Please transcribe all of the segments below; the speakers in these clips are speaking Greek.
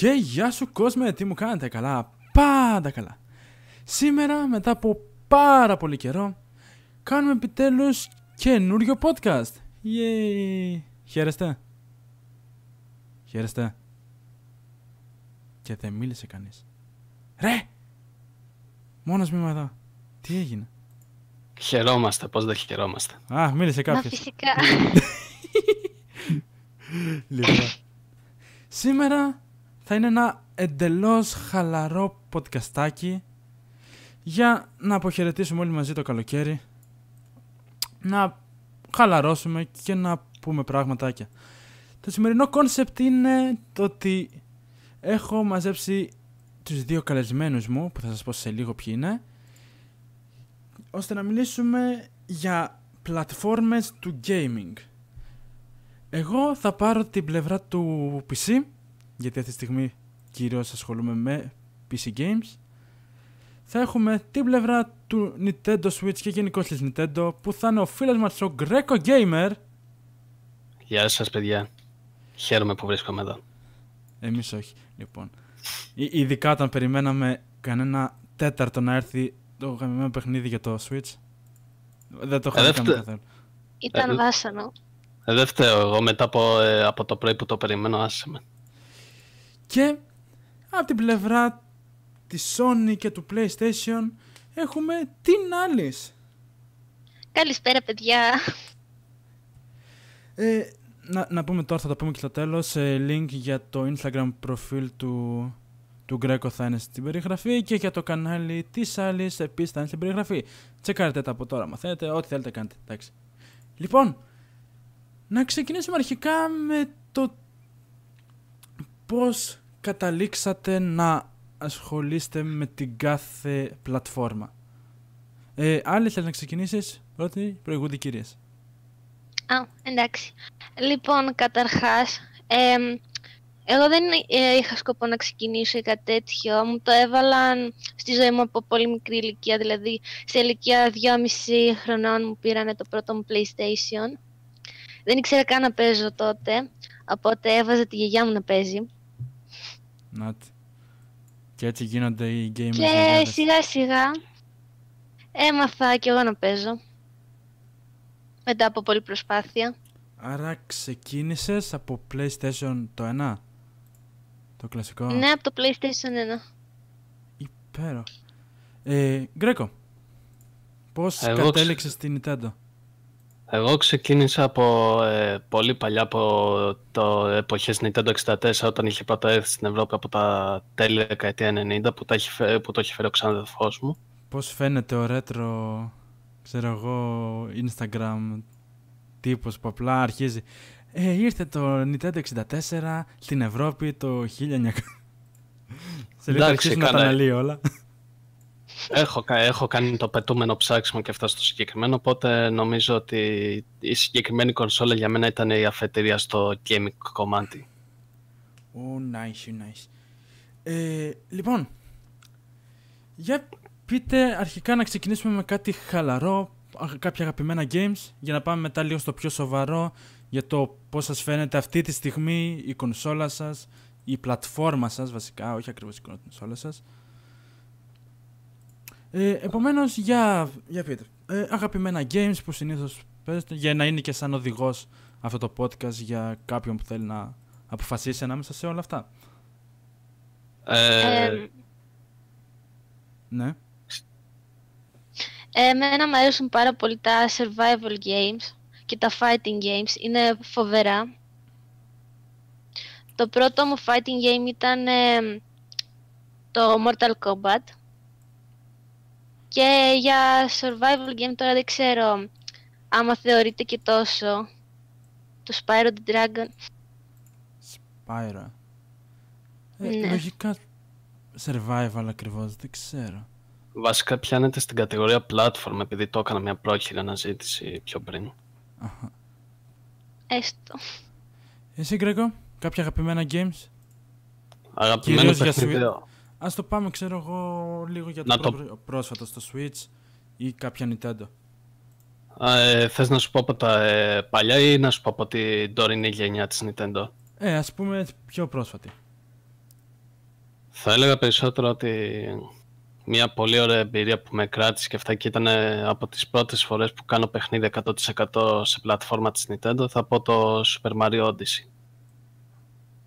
Και γεια σου κόσμε, τι μου κάνετε καλά, πάντα καλά. Σήμερα μετά από πάρα πολύ καιρό κάνουμε επιτέλους καινούριο podcast. Yay. Χαίρεστε; Χαίρεστε; Και δεν μίλησε κανείς. Ρε! Μόνος μου είμαι εδώ. Τι έγινε; Χαιρόμαστε, πώς δεν χαιρόμαστε. Α, μίλησε Μα κάποιος. φυσικά. Λοιπόν. Σήμερα θα είναι ένα εντελώς χαλαρό podcastάκι για να αποχαιρετήσουμε όλοι μαζί το καλοκαίρι, να χαλαρώσουμε και να πούμε πραγματάκια. Το σημερινό concept είναι το ότι έχω μαζέψει τους δύο καλεσμένους μου, που θα σας πω σε λίγο ποιοι είναι, ώστε να μιλήσουμε για πλατφόρμες του gaming. Εγώ θα πάρω την πλευρά του PC, γιατί αυτή τη στιγμή κυρίως ασχολούμαι με PC games. Θα έχουμε την πλευρά του Nintendo Switch και γενικώς της Nintendo, που θα είναι ο φίλος μας ο Greco Gamer. Γεια σας παιδιά. Χαίρομαι που βρίσκομαι εδώ. Εμείς όχι, λοιπόν. Ει- ειδικά όταν περιμέναμε κανένα τέταρτο να έρθει το γαμημένο παιχνίδι για το Switch. Δεν το Ε, δεν χαρήκαμε φτε- καθόλου. Ήταν Ε, βάσανο. Ε, δεν φταίω εγώ μετά από, ε, από το πρωί που το περιμένω άσε με. Και από την πλευρά της Sony και του PlayStation έχουμε την Alice. Καλησπέρα, παιδιά. Ε, να, να πούμε τώρα, θα το πούμε και στο τέλος, ε, link για το Instagram προφίλ του, του Greco θα είναι στην περιγραφή και για το κανάλι της Alice επίσης θα είναι στην περιγραφή. Τσεκάρετε τα από τώρα, μαθαίνετε, ό,τι θέλετε κάντε, εντάξει. Λοιπόν, να ξεκινήσουμε αρχικά με το πώς καταλήξατε να ασχολείστε με την κάθε πλατφόρμα. Ε, άλλη θέλεις να ξεκινήσεις, πρώτη, προηγούνται οι κυρίες. Α, εντάξει. Λοιπόν, καταρχάς, εμ, εγώ δεν ε, είχα σκοπό να ξεκινήσω ή κάτι τέτοιο. Μου το έβαλαν στη ζωή μου από πολύ μικρή ηλικία, δηλαδή σε ηλικία 2,5 χρονών μου πήρανε το πρώτο μου PlayStation. Δεν ήξερα καν να παίζω τότε, οπότε έβαζα τη γιαγιά μου να παίζει. Νάτι. Και έτσι γίνονται οι gamers Και γιαγιάδες. σιγά σιγά έμαθα κι εγώ να παίζω. Μετά από πολλή προσπάθεια. Άρα ξεκίνησες από PlayStation το 1. Το κλασικό; Ναι, από το PlayStation 1. Υπέρο. Ε, Γκρέκο. Πώς Εγώ κατέληξες στην Nintendo; Εγώ ξεκίνησα από ε, πολύ παλιά από το εποχές Nintendo 64 όταν είχε πρώτα έρθει στην Ευρώπη από τα τέλη δεκαετία 90 που, τα έχει φέρει, που το έχει φέρει ο ξάδερφός μου. Πώς φαίνεται ο ρέτρο, ξέρω εγώ, Instagram τύπος που απλά αρχίζει. Ε, ήρθε το Nintendo 64 στην Ευρώπη το 1900. Σε λίγο θα Εντάξει, αρχίσουν να τα καλά. αναλύει όλα. Έχω, κα- έχω κάνει το πετούμενο ψάξιμο και αυτό στο συγκεκριμένο, οπότε νομίζω ότι η συγκεκριμένη κονσόλα για μένα ήταν η αφετηρία στο gaming κομμάτι. Oh, nice, nice. Ε, λοιπόν, για πείτε αρχικά να ξεκινήσουμε με κάτι χαλαρό, α- κάποια αγαπημένα games, για να πάμε μετά λίγο στο πιο σοβαρό, για το πώς σας φαίνεται αυτή τη στιγμή η κονσόλα σας, η πλατφόρμα σας βασικά, όχι ακριβώς η κονσόλα σας. Ε, επομένως, για, για πείτε, ε, αγαπημένα games που συνήθως παίζετε, για να είναι και σαν οδηγός αυτό το podcast για κάποιον που θέλει να αποφασίσει ανάμεσα σε όλα αυτά. Ε, Εμ, Ναι. Εμένα μου αρέσουν πάρα πολύ τα survival games και τα fighting games. Είναι φοβερά. Το πρώτο μου fighting game ήταν εμ, το Mortal Kombat. Και για survival game τώρα δεν ξέρω άμα θεωρείται και τόσο το Spyro the Dragon. Spyro. Ε, Ναι. Λογικά survival ακριβώς, δεν ξέρω. βασικά πιάνεται στην κατηγορία platform επειδή το έκανα μια πρόχειρη αναζήτηση πιο πριν. Αχα. Έστω. Εσύ Γκρέκο, κάποια αγαπημένα games; Αγαπημένο Κυρίως για παιχνίδι. Ας το πάμε, ξέρω εγώ, λίγο για το, Να το- πρό- πρόσφατο στο Switch ή κάποια Nintendo. Ε, θες να σου πω από τα ε, παλιά ή να σου πω από την τωρινή γενιά της Nintendo; Ε, ας πούμε πιο πρόσφατη. Θα έλεγα περισσότερο ότι μια πολύ ωραία εμπειρία που με κράτησε και αυτά και ήταν από τις πρώτες φορές που κάνω παιχνίδι 100% σε πλατφόρμα της Nintendo θα πω το Super Mario Odyssey.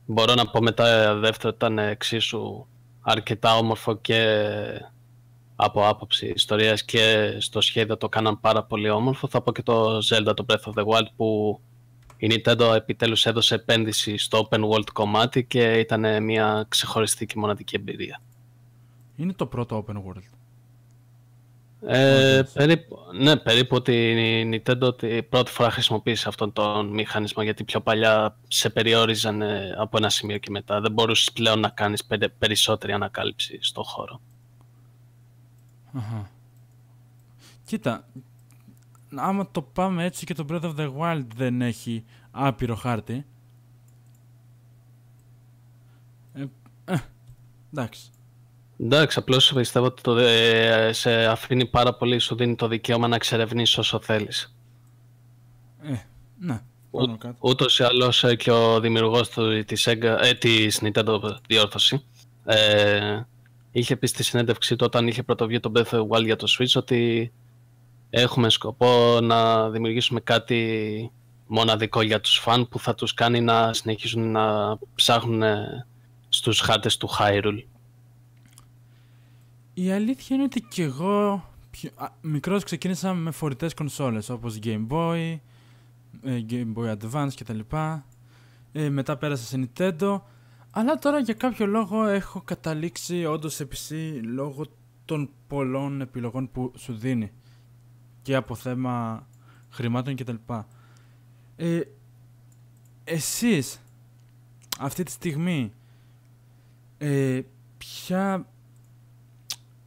Μπορώ να πω μετά δεύτερο ήταν εξίσου αρκετά όμορφο και από άποψη ιστορίας και στο σχέδιο το κάναν πάρα πολύ όμορφο. Θα πω και το Zelda, το Breath of the Wild που η Nintendo επιτέλους έδωσε επένδυση στο open world κομμάτι και ήταν μια ξεχωριστή και μοναδική εμπειρία. Είναι το πρώτο open world. Ε, περίπου, ναι, περίπου ότι η Nintendo τη πρώτη φορά χρησιμοποίησε αυτόν τον μηχανισμό γιατί πιο παλιά σε περιόριζαν ε, από ένα σημείο και μετά. Δεν μπορούσες πλέον να κάνεις περισσότερη ανακάλυψη στο χώρο. Αχα. Κοίτα, άμα το πάμε έτσι και το Breath of the Wild δεν έχει άπειρο χάρτη. Ε, ε, εντάξει. Εντάξει, απλώς πιστεύω ότι το, ε, σε αφήνει πάρα πολύ, σου δίνει το δικαίωμα να εξερευνήσεις όσο θέλεις. Ε, ναι. Ούτω Ούτως ή άλλως ε, και ο δημιουργός της ε, της Nintendo διόρθωση ε, είχε πει στη συνέντευξή του όταν είχε πρωτοβγεί το Breath of the Wild για το Switch ότι έχουμε σκοπό να δημιουργήσουμε κάτι μοναδικό για τους φαν που θα τους κάνει να συνεχίσουν να ψάχνουν στους χάρτες του Hyrule. Η αλήθεια είναι ότι και εγώ μικρός ξεκίνησα με φορητές κονσόλες όπως Game Boy, ε, Game Boy Advance κτλ. Ε, μετά πέρασα σε Nintendo. Αλλά τώρα για κάποιο λόγο έχω καταλήξει όντως σε PC λόγω των πολλών επιλογών που σου δίνει. Και από θέμα χρημάτων κτλ. Ε, εσείς αυτή τη στιγμή ε, ποια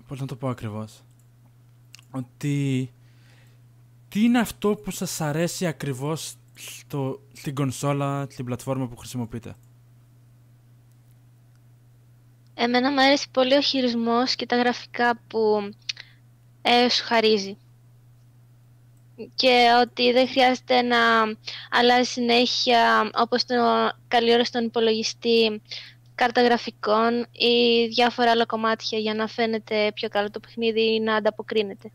πώς να το πω ακριβώς, ότι τι είναι αυτό που σας αρέσει ακριβώς στο, στην κονσόλα, στην πλατφόρμα που χρησιμοποιείτε; Εμένα μου αρέσει πολύ ο χειρισμός και τα γραφικά που ε, σου χαρίζει. Και ότι δεν χρειάζεται να αλλάζει συνέχεια, όπως το καλή ώρα στον υπολογιστή, κάρτα γραφικών ή διάφορα άλλα κομμάτια για να φαίνεται πιο καλό το παιχνίδι ή να ανταποκρίνεται.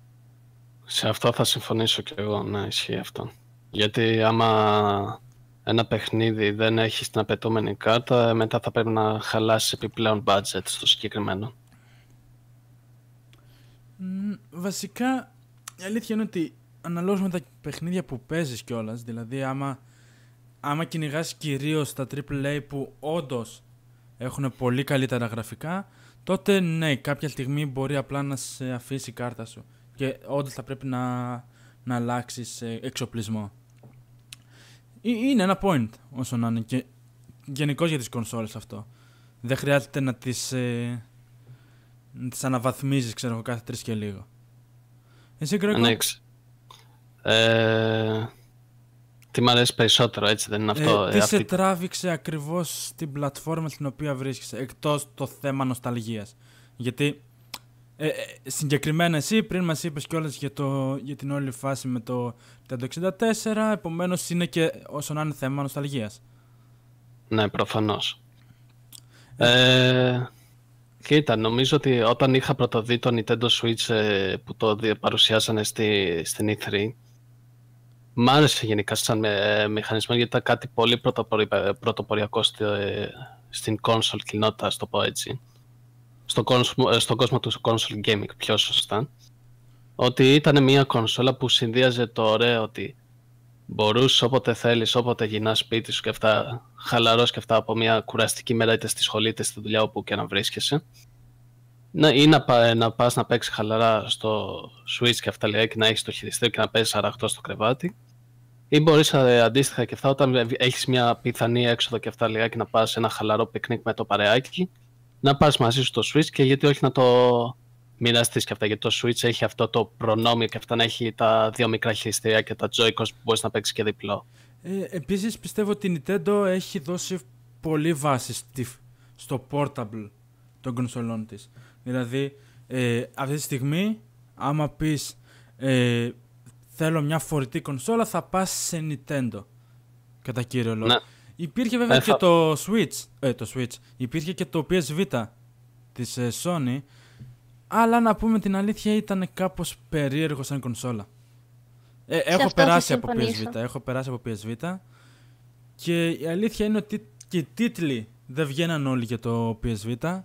Σε αυτό θα συμφωνήσω και εγώ, να ισχύει αυτό. Γιατί άμα ένα παιχνίδι δεν έχει την απαιτούμενη κάρτα, μετά θα πρέπει να χαλάσει επιπλέον budget στο συγκεκριμένο. Βασικά, η αλήθεια είναι ότι αναλόγως με τα παιχνίδια που παίζεις κιόλας, δηλαδή άμα, άμα κυνηγάς κυρίως τα AAA που όντως έχουν πολύ καλύτερα γραφικά, τότε ναι, κάποια στιγμή μπορεί απλά να σε αφήσει η κάρτα σου. Και όντως θα πρέπει να, να αλλάξεις εξοπλισμό. Είναι ένα point όσο να είναι. Και γενικώς για τις κονσόλες αυτό. Δεν χρειάζεται να τις ε, να τις αναβαθμίζεις, ξέρω εγώ, κάθε τρεις και λίγο. Εσύ, Γκρέκο; Ε, τι μου αρέσει περισσότερο, έτσι δεν είναι αυτό. Ε, τι σε τράβηξε ακριβώς στην πλατφόρμα στην οποία βρίσκεσαι, εκτός το θέμα νοσταλγίας; Γιατί ε, ε, συγκεκριμένα εσύ πριν μας είπες κιόλας για, το, για την όλη φάση με το 64, επομένως είναι και όσο να είναι θέμα νοσταλγίας. Ναι, προφανώς. Ε, κοίτα, νομίζω ότι όταν είχα πρωτοδεί το Nintendo Switch ε, που το παρουσιάσανε στη, στην E3, Μ' άρεσε γενικά σαν ε, μηχανισμό γιατί ήταν κάτι πολύ πρωτοποριακό ε, στην console κοινότητα, ας το πω έτσι. Στο κόσμο, ε, στον κόσμο του console gaming πιο σωστά. Ότι ήταν μια κονσόλα που συνδύαζε το ωραίο ότι μπορούσε όποτε θέλεις, όποτε γυρνάς σπίτι σου και αυτά, χαλαρός και αυτά από μια κουραστική μέρα είτε στη σχολή είτε στη δουλειά όπου και να βρίσκεσαι. Να, ή να, να πας να παίξεις χαλαρά στο Switch και αυτά λέει, και να έχεις το χειριστήριο και να παίζεις αραχτό στο κρεβάτι. Ή μπορείς ε, αντίστοιχα και αυτά όταν έχεις μια πιθανή έξοδο και αυτά λέει, και να πας ένα χαλαρό πικνίκ με το παρεάκι, να πας μαζί σου το Switch και γιατί όχι να το μοιραστείς και αυτά. Γιατί το Switch έχει αυτό το προνόμιο και αυτά να έχει τα δύο μικρά χειριστήρια και τα Joy-Cons που μπορείς να παίξεις και διπλό. Ε, Επίσης πιστεύω ότι η Nintendo έχει δώσει πολύ βάση στο portable των κονσολών της. Δηλαδή, ε, αυτή τη στιγμή, άμα πεις ε, θέλω μια φορητή κονσόλα, θα πας σε Nintendo. Κατά κύριο λόγο. Ναι. Υπήρχε βέβαια ε, και το Switch. Ε, το Switch. Υπήρχε και το PS Vita της ε, Sony, αλλά να πούμε την αλήθεια ήταν κάπως περίεργο σαν κονσόλα. Ε, έχω αυτό θα περάσει από συμφωνήσω. PSV, έχω περάσει από PSV και η αλήθεια είναι ότι και οι τίτλοι δεν βγαίναν όλοι για το PSV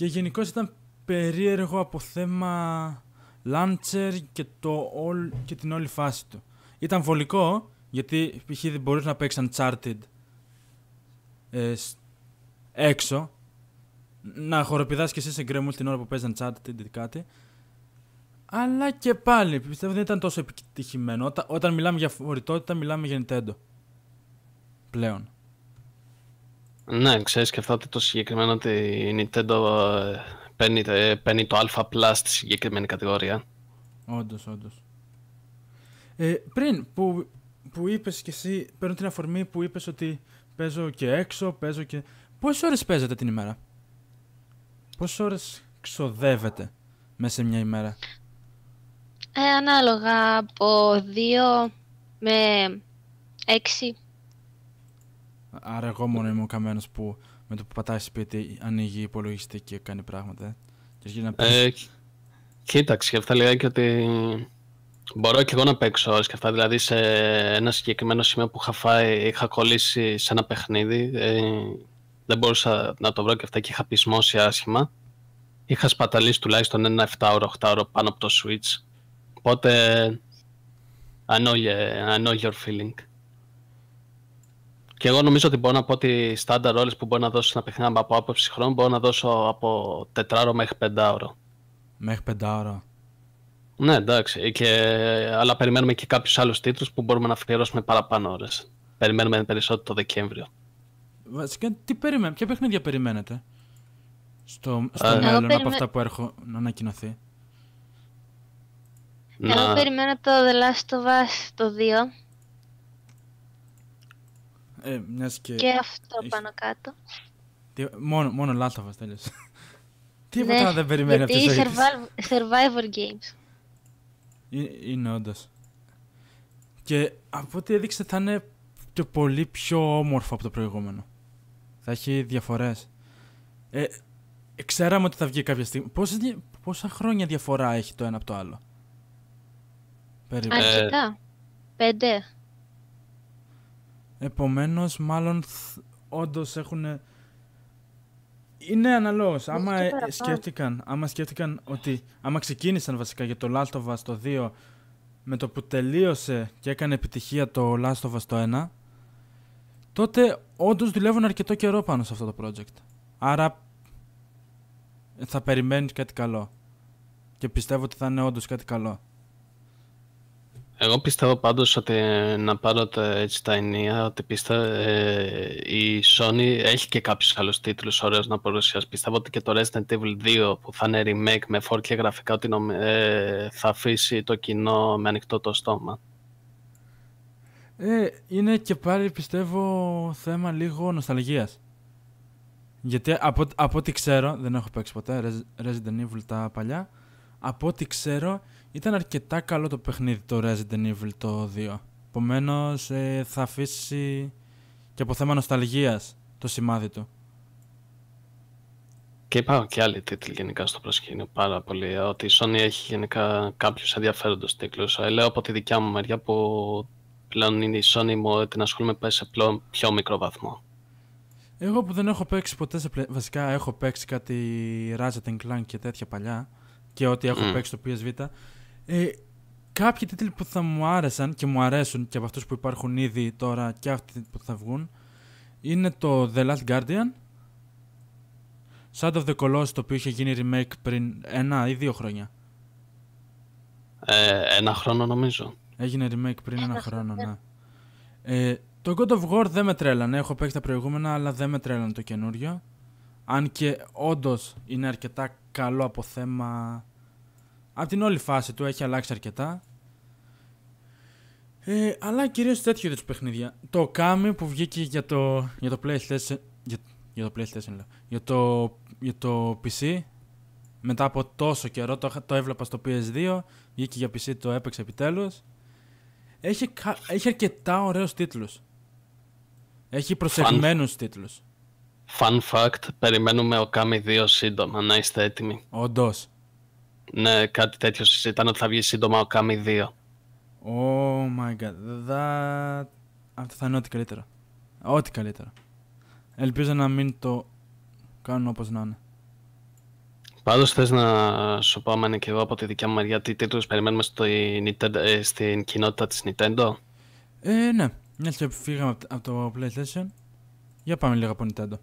και γενικώς ήταν περίεργο από θέμα launcher και, το all, και την όλη φάση του. Ήταν βολικό γιατί π.χ. δεν μπορείς να παίξεις Uncharted ε, σ- έξω να χοροπηδάς και εσύ σε γκρεμούλ την ώρα που παίζεις Uncharted ή κάτι αλλά και πάλι πιστεύω δεν ήταν τόσο επιτυχημένο. Όταν, όταν μιλάμε για φορητότητα, μιλάμε για Nintendo. Πλέον. Ναι, ξέρεις και αυτό ότι το συγκεκριμένο ότι η Nintendo ε, παίρνει, ε, παίρνει το Α Plus στη συγκεκριμένη κατηγορία. Όντως, όντως. Ε, πριν που, που είπες και εσύ, παίρνω την αφορμή που είπες ότι παίζω και έξω, παίζω και. Πόσες ώρες παίζετε την ημέρα, Πόσες ώρες ξοδεύετε μέσα σε μια ημέρα, Ε, ανάλογα από 2 με 6. Άρα, εγώ μόνο είμαι ο καμένος που με το που πατάει σπίτι ανοίγει υπολογιστή και κάνει πράγματα. ε. Και αρχίζει να παίζει. Ε, κοίταξε, και αυτά λέγα και ότι μπορώ και εγώ να παίξω ώρες και αυτά. Δηλαδή σε ένα συγκεκριμένο σημείο που είχα φάει, είχα κολλήσει σε ένα παιχνίδι, ε, δεν μπορούσα να το βρω και αυτά και είχα πεισμώσει άσχημα. Είχα σπαταλήσει τουλάχιστον ένα 7ωρο, 8ωρο πάνω από το Switch. Οπότε, I know, yeah, I know your feeling. Και εγώ νομίζω ότι μπορώ να πω ότι στάνταρ όλες που μπορώ να δώσω ένα παιχνίδι από άποψη χρόνου μπορώ να δώσω από 4ωρο μέχρι 5ωρο. Μέχρι πεντάωρα. Ναι, εντάξει. Και, αλλά περιμένουμε και κάποιους άλλους τίτλους που μπορούμε να αφιερώσουμε παραπάνω ώρες. Περιμένουμε περισσότερο το Δεκέμβριο. Βασικά, τι περιμένετε, ποια παιχνίδια περιμένετε στο, στο Ε, μέλλον Εγώ από περιμέ- αυτά που έρχονται να ανακοινωθεί; Εγώ Να... περιμένω το The Last of Us το 2 Ε, μιας και... και αυτό έχει- πάνω κάτω. τι- μόνο, μόνο Last of Us, τέλειωσε. Τίποτα Ναι, δεν περιμένει αυτής η Γιατί ζωής survival, survivor games. Ε, Είναι όντως. Και από ό,τι έδειξε θα είναι και πολύ πιο όμορφο από το προηγούμενο. Θα έχει διαφορές. Ε, ξέραμε ότι θα βγει κάποια στιγμή. Πόσες, δια- πόσα χρόνια διαφορά έχει το ένα από το άλλο; Περίπου. Ε, Αρκετά. Πέντε. Επομένως, μάλλον θ- όντως έχουν... Είναι αναλόγως. Άμα και ε, παραπάνω. σκέφτηκαν, άμα σκέφτηκαν ότι... Άμα ξεκίνησαν βασικά για το Last of Us το 2 με το που τελείωσε και έκανε επιτυχία το Last of Us το 1 τότε όντως δουλεύουν αρκετό καιρό πάνω σε αυτό το project. Άρα θα περιμένεις κάτι καλό. Και πιστεύω ότι θα είναι όντως κάτι καλό. Εγώ πιστεύω πάντως ότι ε, να πάρω τα, έτσι τα ενία, ότι πιστεύω ε, η Sony έχει και κάποιους άλλους τίτλους ωραίους να παρουσιάσει. Πιστεύω ότι και το Resident Evil 2 που θα είναι remake με 4K γραφικά ότι νομ- ε, θα αφήσει το κοινό με ανοιχτό το στόμα. Ε, είναι και πάλι πιστεύω θέμα λίγο νοσταλγίας. Γιατί από, από ό,τι ξέρω, δεν έχω παίξει ποτέ Res- Resident Evil τα παλιά, από ό,τι ξέρω ήταν αρκετά καλό το παιχνίδι το Resident Evil το 2. Επομένως ε, θα αφήσει και από θέμα νοσταλγίας το σημάδι του. Και υπάρχουν και άλλοι τίτλοι γενικά στο προσκήνιο πάρα πολύ. Ότι η Sony έχει γενικά κάποιους ενδιαφέροντου τίτλους. Λέω από τη δικιά μου μεριά που πλέον είναι η Sony μου την ασχολούμαι σε πλέον πιο μικρό βαθμό. Εγώ που δεν έχω παίξει ποτέ σε πλε... Βασικά έχω παίξει κάτι Ratchet Clank και τέτοια παλιά και ό,τι έχω Μμ. παίξει στο PSV. Ε, κάποιοι τίτλοι που θα μου άρεσαν και μου αρέσουν και από αυτούς που υπάρχουν ήδη τώρα και αυτοί που θα βγουν είναι το The Last Guardian Shadow of the Colossus το οποίο είχε γίνει remake πριν ένα ή δύο χρόνια. Ε, ένα χρόνο νομίζω. Έγινε remake πριν ένα Ένα χρόνο, χρόνο. ναι. Ε, το God of War δεν με τρέλανε. Έχω παίξει τα προηγούμενα, αλλά δεν με τρέλανε το καινούριο. Αν και όντως είναι αρκετά καλό από θέμα. Από την όλη φάση του έχει αλλάξει αρκετά. Ε, αλλά κυρίως τέτοιου είδους παιχνίδια. Το Kami που βγήκε για το, για το PlayStation. Για, για το PlayStation λέω. Για το, για το PC. Μετά από τόσο καιρό το, είχα- το έβλεπα στο PS2. Βγήκε για PC, το έπαιξε επιτέλους. Έχει, κα- έχει αρκετά ωραίους τίτλους. Έχει προσεγμένους τίτλους. Fun fact, περιμένουμε ο Kami 2 σύντομα, να είστε έτοιμοι. Όντως. Ναι, κάτι τέτοιο συζητάνε ότι θα βγει σύντομα ο Kami 2. Oh my god. That... Αυτό θα είναι ό,τι καλύτερο. Ό,τι καλύτερο. Ελπίζω να μην το κάνουν όπως να είναι. Πάντως θες να σου πω, άμα και εγώ από τη δικιά μου μεριά, τι τίτλους περιμένουμε στο Nintendo, ε, στην κοινότητα της Nintendo; Ε, ναι. Μια και φύγαμε από το PlayStation. Για πάμε λίγο από Nintendo.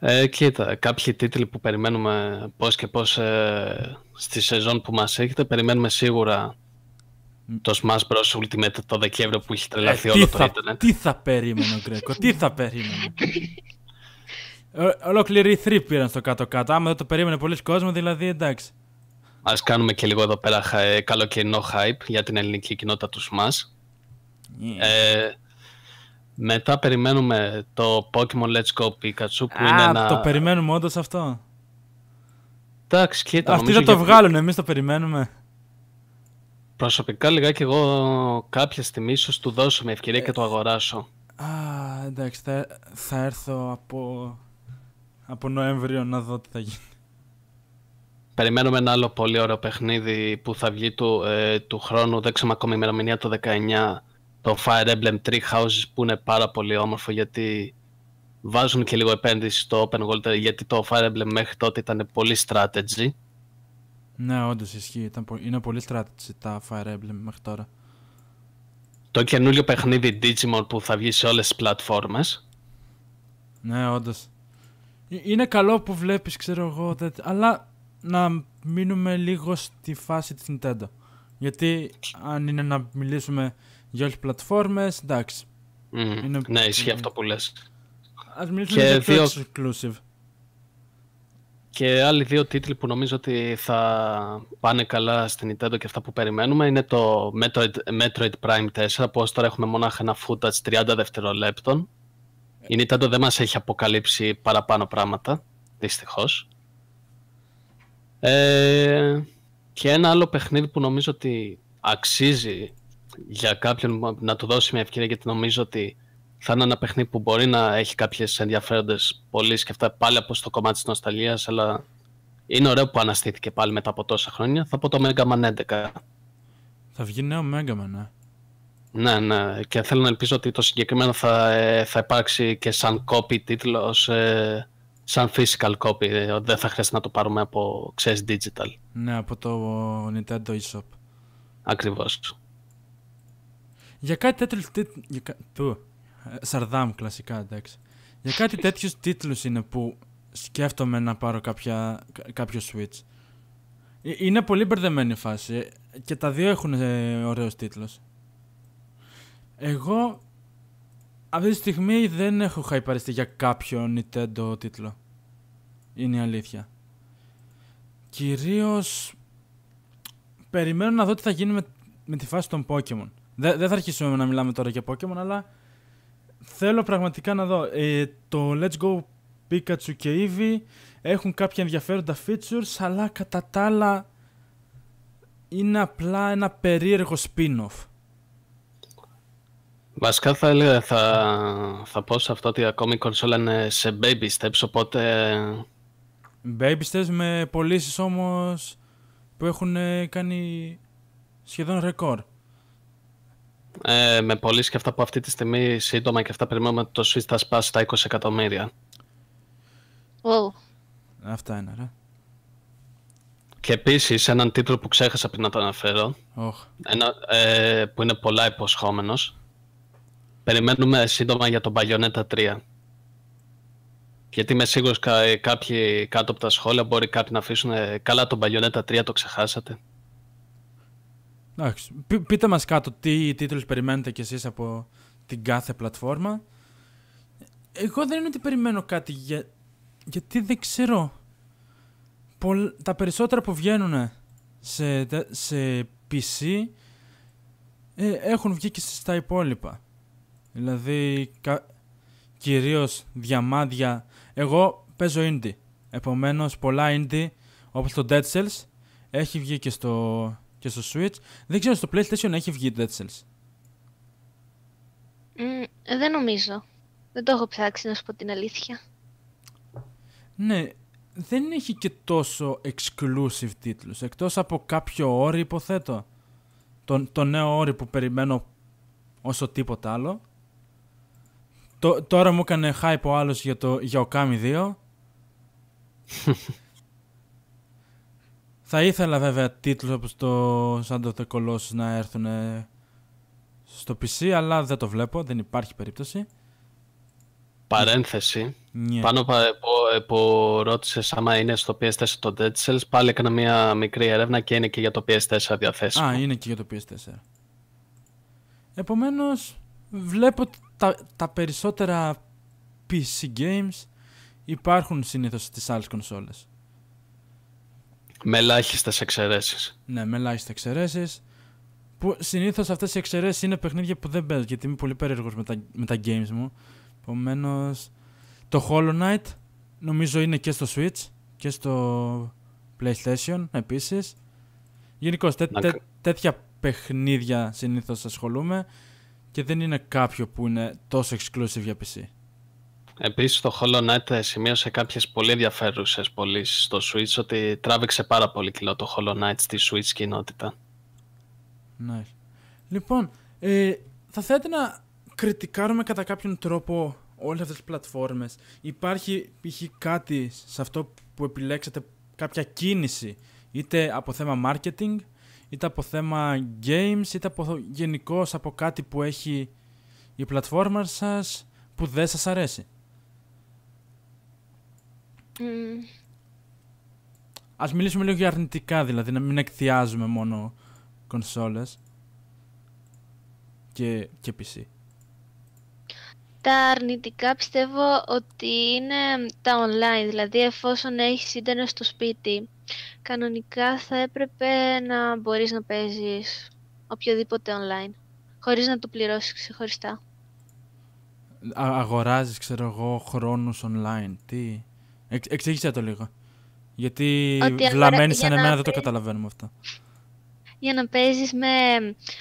Ε, κοίτα, κάποιοι τίτλοι που περιμένουμε πώς και πώς ε, στη σεζόν που μας έχετε, περιμένουμε σίγουρα το Smash Bros. Ultimate το Δεκέμβριο που έχει τρελαθεί Ε, όλο τι, το θα, ίντερνετ. τι θα περίμενε ο Γκρέκο, τι θα περίμενε. Ε, Ολόκληρη 3 πήραν στο κάτω-κάτω. Άμα δεν το περίμενε πολλοί κόσμο, δηλαδή εντάξει. Ας κάνουμε και λίγο εδώ πέρα χα- ε, καλοκαιρινό hype για την ελληνική κοινότητα του Smash. Ε, μετά περιμένουμε το Pokemon Let's Go Pikachu που είναι Α, ένα... το περιμένουμε όντως αυτό; Εντάξει, κοίτα, Αυτοί νομίζω θα το για- βγάλουν, εμείς το περιμένουμε. Προσωπικά λιγάκι εγώ κάποια στιγμή ίσως του δώσω μια ευκαιρία και το αγοράσω. Α, εντάξει, θα, θα έρθω από, από Νοέμβριο να δω τι θα γίνει. Περιμένουμε ένα άλλο πολύ ωραίο παιχνίδι που θα βγει του, ε, του χρόνου, δεν ξέρω ακόμη η ημερομηνία το 19, το Fire Emblem Three Houses που είναι πάρα πολύ όμορφο γιατί βάζουν και λίγο επένδυση στο Open World γιατί το Fire Emblem μέχρι τότε ήταν πολύ strategy. Ναι, όντως ισχύει. Ήταν, πο- είναι πολύ strategy τα Fire Emblem μέχρι τώρα. Το καινούριο παιχνίδι Digimon που θα βγει σε όλες τις πλατφόρμες. Ναι, όντως. Είναι καλό που βλέπεις, ξέρω εγώ, τέτοια, αλλά να μείνουμε λίγο στη φάση της Nintendo. Γιατί αν είναι να μιλήσουμε για όλες τις πλατφόρμες, εντάξει. Μμμ. Είναι Ναι, ισχύει πολύ- αυτό που λες. Ας μιλήσουμε Και για πιο δύο- exclusive. Και άλλοι δύο τίτλοι που νομίζω ότι θα πάνε καλά στην Nintendo και αυτά που περιμένουμε είναι το Metroid, Metroid Prime 4 που ως τώρα έχουμε μονάχα ένα footage 30 δευτερολέπτων. Η Nintendo δεν μας έχει αποκαλύψει παραπάνω πράγματα, δυστυχώς. Ε, και ένα άλλο παιχνίδι που νομίζω ότι αξίζει για κάποιον να του δώσει μια ευκαιρία γιατί νομίζω ότι θα είναι ένα παιχνίδι που μπορεί να έχει κάποιες ενδιαφέροντες πωλήσεις και αυτά πάλι από στο κομμάτι της νοσταλγίας αλλά είναι ωραίο που αναστήθηκε πάλι μετά από τόσα χρόνια. Θα πω το Mega Man 11. Θα βγει νέο Mega Man, ναι. Ναι, ναι. Και θέλω να ελπίζω ότι το συγκεκριμένο θα, ε, θα υπάρξει και σαν copy τίτλος, ε, σαν physical copy. ε, δεν θα χρειάζεται να το πάρουμε από, ξέρεις, digital. Ναι, από το Nintendo eShop. Ακριβώς. Για κάτι τέτοιους τίτλους... Για κα... Του. Ε, Σαρδάμ, κλασικά, εντάξει. Για κάτι τέτοιους τίτλους είναι που σκέφτομαι να πάρω κάποια, κα- κάποιο Switch. Ε, Είναι πολύ μπερδεμένη η φάση. ε, Και τα δύο έχουν ε, ωραίους τίτλους. Εγώ αυτή τη στιγμή δεν έχω χαϊπαριστεί για κάποιο Nintendo τίτλο. Είναι η αλήθεια. Κυρίως περιμένω να δω τι θα γίνει με, με τη φάση των Pokemon. Δεν δεν θα αρχίσουμε να μιλάμε τώρα για Pokemon, αλλά θέλω πραγματικά να δω. Ε, το Let's Go Pikachu και Eevee έχουν κάποια ενδιαφέροντα features, αλλά κατά τα άλλα είναι απλά ένα περίεργο spin-off. Βασικά θα έλεγα, θα, θα πω σε αυτό ότι ακόμη η κονσόλα είναι σε baby steps, οπότε Baby steps με πωλήσεις όμως που έχουν ε, κάνει σχεδόν ρεκόρ. Ε, με πωλήσει και αυτά που αυτή τη στιγμή σύντομα και αυτά περιμένουμε ότι το Switch θα σπάσει τα 20 εκατομμύρια. Wow. Αυτά είναι, ρε. Και επίσης έναν τίτλο που ξέχασα πριν να το αναφέρω, Όχ. ένα, ε, που είναι πολλά υποσχόμενος. Περιμένουμε σύντομα για τον Bayonetta 3. Γιατί είμαι σίγουρος κα, κάποιοι κάτω από τα σχόλια μπορεί κάποιοι να αφήσουν ε, καλά τον Bayonetta 3 το ξεχάσατε. Εντάξει. Πεί- Πείτε μας κάτω τι τίτλους περιμένετε κι εσείς από την κάθε πλατφόρμα. Εγώ δεν είναι ότι περιμένω κάτι για... γιατί δεν ξέρω. Πολ... Τα περισσότερα που βγαίνουν σε, τε- σε PC ε, έχουν βγει και στα υπόλοιπα. Δηλαδή κα... κυρίως διαμάντια. Εγώ παίζω indie. Επομένως πολλά indie όπως το Dead Cells έχει βγει και στο, και στο Switch. Δεν ξέρω, στο PlayStation έχει βγει Dead Cells. Μμ, δεν νομίζω. Δεν το έχω ψάξει να σου πω την αλήθεια. Ναι, δεν έχει και τόσο exclusive τίτλους, εκτός από κάποιο όρι υποθέτω. Το, το νέο όρι που περιμένω όσο τίποτα άλλο. Το, τώρα μου έκανε hype ο άλλος για, το, για Okami 2. Θα ήθελα βέβαια τίτλους όπως το Shadow of the Colossus να έρθουν στο PC, αλλά δεν το βλέπω, δεν υπάρχει περίπτωση. Παρένθεση. Ναι. Πάνω που, που, που ρώτησε άμα είναι στο PS4 το Dead Cells, πάλι έκανα μια μικρή έρευνα και είναι και για το PS4 διαθέσιμο. Α, είναι και για το PS4. Επομένως, βλέπω ότι τα, τα περισσότερα PC games υπάρχουν συνήθως στις άλλες κονσόλες. Με ελάχιστες εξαιρέσεις. Ναι, με ελάχιστες εξαιρέσεις. Που συνήθως αυτές οι εξαιρέσεις είναι παιχνίδια που δεν παίζω γιατί είμαι πολύ περίεργος με, τα, με τα games μου. Επομένως, το Hollow Knight νομίζω είναι και στο Switch και στο PlayStation επίσης. Γενικώς τέ, Να τέ- κα- τέτοια παιχνίδια συνήθως ασχολούμαι και δεν είναι κάποιο που είναι τόσο exclusive για PC. Επίσης, το Hollow Knight σημείωσε κάποιες πολύ ενδιαφέρουσες πωλήσεις στο Switch ότι τράβηξε πάρα πολύ κιλό το Hollow Knight στη Switch κοινότητα. Nice. Λοιπόν, ε, θα θέλετε να κριτικάρουμε κατά κάποιον τρόπο όλες αυτές τις πλατφόρμες; Υπάρχει π.χ. κάτι σε αυτό που επιλέξατε, κάποια κίνηση, είτε από θέμα marketing, είτε από θέμα games, είτε από γενικώς από κάτι που έχει η πλατφόρμα σας που δεν σας αρέσει; Μμ, Ας μιλήσουμε λίγο για αρνητικά, δηλαδή να μην εκθιάζουμε μόνο κονσόλες και, και PC. Τα αρνητικά πιστεύω ότι είναι τα online, δηλαδή εφόσον έχεις ίντερνετ στο σπίτι, κανονικά θα έπρεπε να μπορείς να παίζεις οποιοδήποτε online, χωρίς να το πληρώσεις ξεχωριστά. Α- αγοράζεις, ξέρω εγώ, χρόνους online. Τι... Εξ, εξήγησέ το λίγο. Γιατί Ότι αγορα- βλαμμένοι σαν για να εμένα δεν το παί- καταλαβαίνουμε αυτό. Για να παίζεις με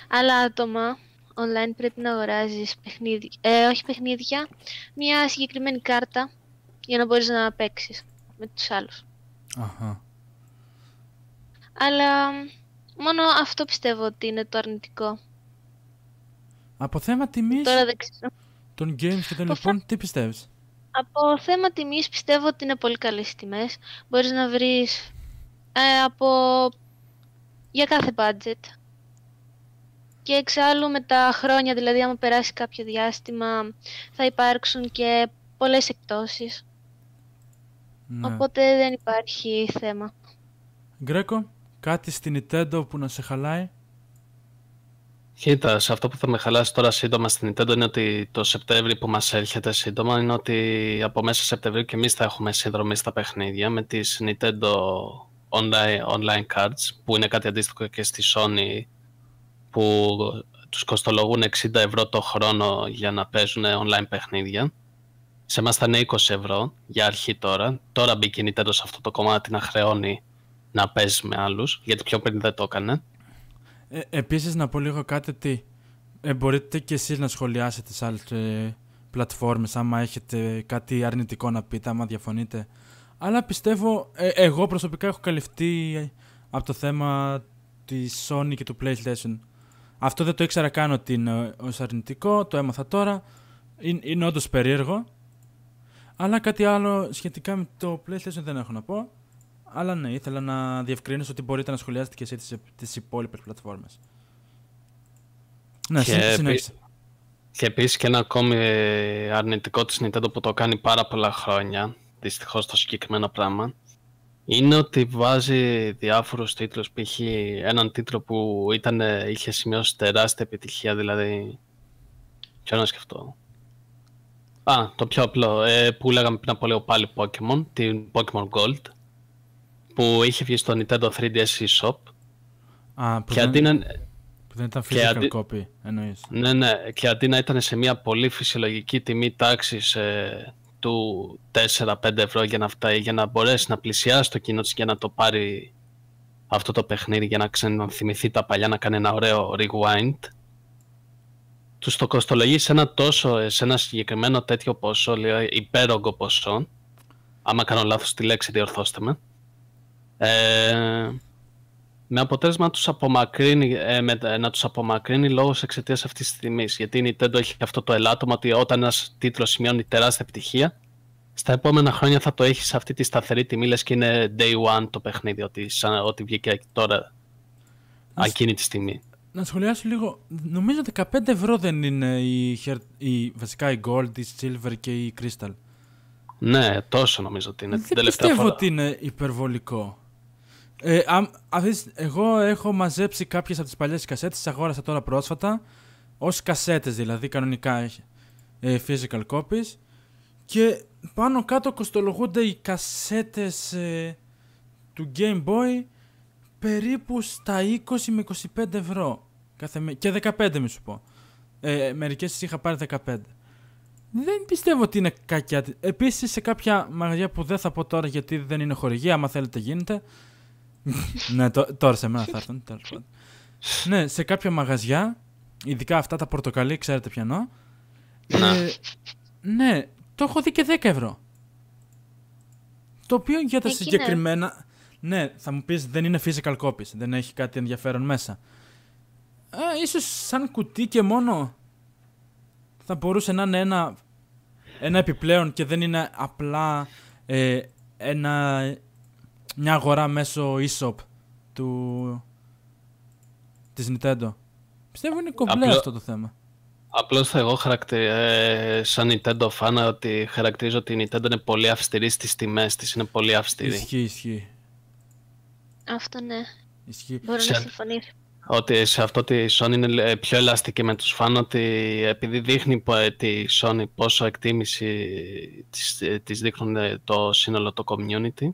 άλλα άτομα online πρέπει να αγοράζεις παιχνίδια, ε, όχι παιχνίδια, μια συγκεκριμένη κάρτα για να μπορείς να παίξεις με τους άλλους. Αχα. Αλλά μόνο αυτό πιστεύω ότι είναι το αρνητικό. Από θέμα τιμής Τώρα δεν ξέρω. των games και των Από λοιπόν, τι πιστεύεις; Από θέμα τιμής πιστεύω ότι είναι πολύ καλές οι τιμές. Μπορείς να βρεις ε, από... για κάθε budget. Και εξάλλου με τα χρόνια, δηλαδή άμα περάσει κάποιο διάστημα, θα υπάρξουν και πολλές εκτόσεις. Ναι. Οπότε δεν υπάρχει θέμα. Γκρέκο, κάτι στη Nintendo που να σε χαλάει; Κοίτα, σε αυτό που θα με χαλάσει τώρα σύντομα στην Nintendo είναι ότι το Σεπτέμβρη που μας έρχεται σύντομα είναι ότι από μέσα Σεπτεμβρίου και εμείς θα έχουμε συνδρομή στα παιχνίδια με τις Nintendo online, online cards που είναι κάτι αντίστοιχο και στη Sony που τους κοστολογούν 60 ευρώ το χρόνο για να παίζουν online παιχνίδια. Σε εμάς θα είναι 20 ευρώ για αρχή τώρα. Τώρα μπήκε η Nintendo σε αυτό το κομμάτι να χρεώνει να παίζει με άλλους, γιατί πιο πριν δεν το έκανε. Ε, επίσης να πω λίγο κάτι ότι ε, μπορείτε και εσείς να σχολιάσετε σε άλλες ε, πλατφόρμες άμα έχετε κάτι αρνητικό να πείτε, άμα διαφωνείτε. Αλλά πιστεύω, ε, εγώ προσωπικά έχω καλυφθεί ε, από το θέμα της Sony και του PlayStation. Αυτό δεν το ήξερα καν ότι είναι ως αρνητικό, το έμαθα τώρα. Είναι, είναι όντως περίεργο. Αλλά κάτι άλλο σχετικά με το PlayStation δεν έχω να πω. Αλλά ναι, ήθελα να διευκρινίσω ότι μπορείτε να σχολιάσετε και εσείς τις, τις υπόλοιπες πλατφόρμες. Ναι, Και συ- επί- συνέχισε. Και επίσης και ένα ακόμη ε, αρνητικό της Nintendo που το κάνει πάρα πολλά χρόνια, δυστυχώς το συγκεκριμένο πράγμα, είναι ότι βάζει διάφορους τίτλους, π.χ. έναν τίτλο που ήταν, ε, είχε σημειώσει τεράστια επιτυχία, δηλαδή... Ποιο να σκεφτώ. Α, το πιο απλό, ε, που λέγαμε πριν από λίγο πάλι Pokemon, την Pokemon Gold, που είχε βγει στο Nintendo 3DS eShop Α, που και δεν, αντί να, που δεν ήταν και physical αντί- copy, εννοείς. Ναι, ναι, και αντί να ήταν σε μια πολύ φυσιολογική τιμή τάξη του 4-5 ευρώ για να, φτάσει, για να μπορέσει να πλησιάσει το κοινό της για να το πάρει αυτό το παιχνίδι για να ξαναθυμηθεί τα παλιά, να κάνει ένα ωραίο rewind, τους το κοστολογείς σε ένα τόσο, σε ένα συγκεκριμένο τέτοιο ποσό, λέει, υπέρογκο ποσό, Άμα κάνω λάθος τη λέξη, διορθώστε με. Ε, με αποτέλεσμα να τους απομακρύνει, ε, με, να τους απομακρύνει λόγω εξαιτίας αυτής της τιμής. Γιατί η Nintendo έχει αυτό το ελάττωμα ότι όταν ένας τίτλος σημειώνει τεράστια επιτυχία, στα επόμενα χρόνια θα το έχει σε αυτή τη σταθερή τιμή, λες και είναι day one το παιχνίδι, ότι, σαν, ότι βγήκε τώρα εκείνη τη στιγμή. Να σχολιάσω λίγο. Νομίζω 15 ευρώ δεν είναι η, η, βασικά η Gold, η Silver και η Crystal. Ναι, τόσο νομίζω ότι είναι. Δεν την πιστεύω φορά. ότι είναι υπερβολικό. Ε, εγώ έχω μαζέψει κάποιες από τις παλιές κασέτες, τις αγόρασα τώρα πρόσφατα, ως κασέτες δηλαδή, κανονικά ε, physical copies και πάνω κάτω κοστολογούνται οι κασέτες ε, του Game Boy περίπου στα 20 με 25 ευρώ. Κάθε, και 15 μη σου πω. Ε, μερικές είχα πάρει 15. Δεν πιστεύω ότι είναι κακιά. Επίσης σε κάποια μαγαζιά που δεν θα πω τώρα γιατί δεν είναι χορηγία, άμα θέλετε γίνεται. Ναι, τώρα σε μένα θα έρθουν. ναι, σε κάποια μαγαζιά, ειδικά αυτά τα πορτοκαλί, ξέρετε πιανό. Ε, ναι, το έχω δει και 10 ευρώ. Το οποίο για τα συγκεκριμένα. Ναι, θα μου πεις δεν είναι physical copies, δεν έχει κάτι ενδιαφέρον μέσα. Ε, ίσως σαν κουτί και μόνο θα μπορούσε να είναι ένα, ένα επιπλέον και δεν είναι απλά ε, ένα, μια αγορά μέσω e-shop του, της Nintendo. Πιστεύω είναι κομπλέ αυτό το θέμα. Απλώς θα εγώ χαρακτηρι... ε, σαν Nintendo fan ότι χαρακτηρίζω ότι η Nintendo είναι πολύ αυστηρή στις τιμές της, είναι πολύ αυστηρή. Ισχύει, ισχύει. Αυτό ναι. Ισχύει. Μπορώ σε... να συμφωνήσω. Ότι σε αυτό τη Sony είναι πιο ελαστική με τους φαν ότι επειδή δείχνει τη Sony πόσο εκτίμηση της, της δείχνουν το σύνολο το community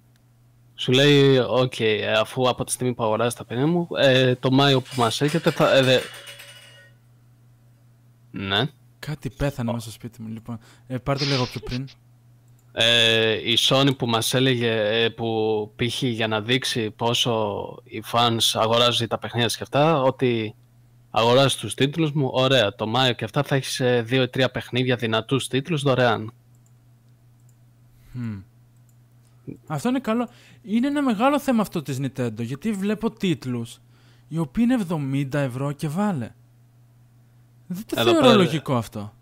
σου λέει, οκ, αφού από τη στιγμή που αγοράζεις τα παιχνίδια μου, ε, το Μάιο που μας έρχεται θα... Ε, ναι. Κάτι πέθανε μέσα στο σπίτι μου, λοιπόν. Ε, πάρτε λίγο πιο πριν. Ε, η Sony που μας έλεγε, ε, που πήγε για να δείξει πόσο οι fans αγοράζουν τα παιχνίδια και αυτά, ότι αγοράζει τους τίτλους μου, ωραία, το Μάιο και αυτά θα έχεις 2-3 ε, παιχνίδια δυνατούς τίτλους δωρεάν. Αυτό είναι καλό. Είναι ένα μεγάλο θέμα αυτό της Nintendo, γιατί βλέπω τίτλους οι οποίοι είναι 70 ευρώ και βάλε. Δεν το θεωρώ πέρα, λογικό αυτό.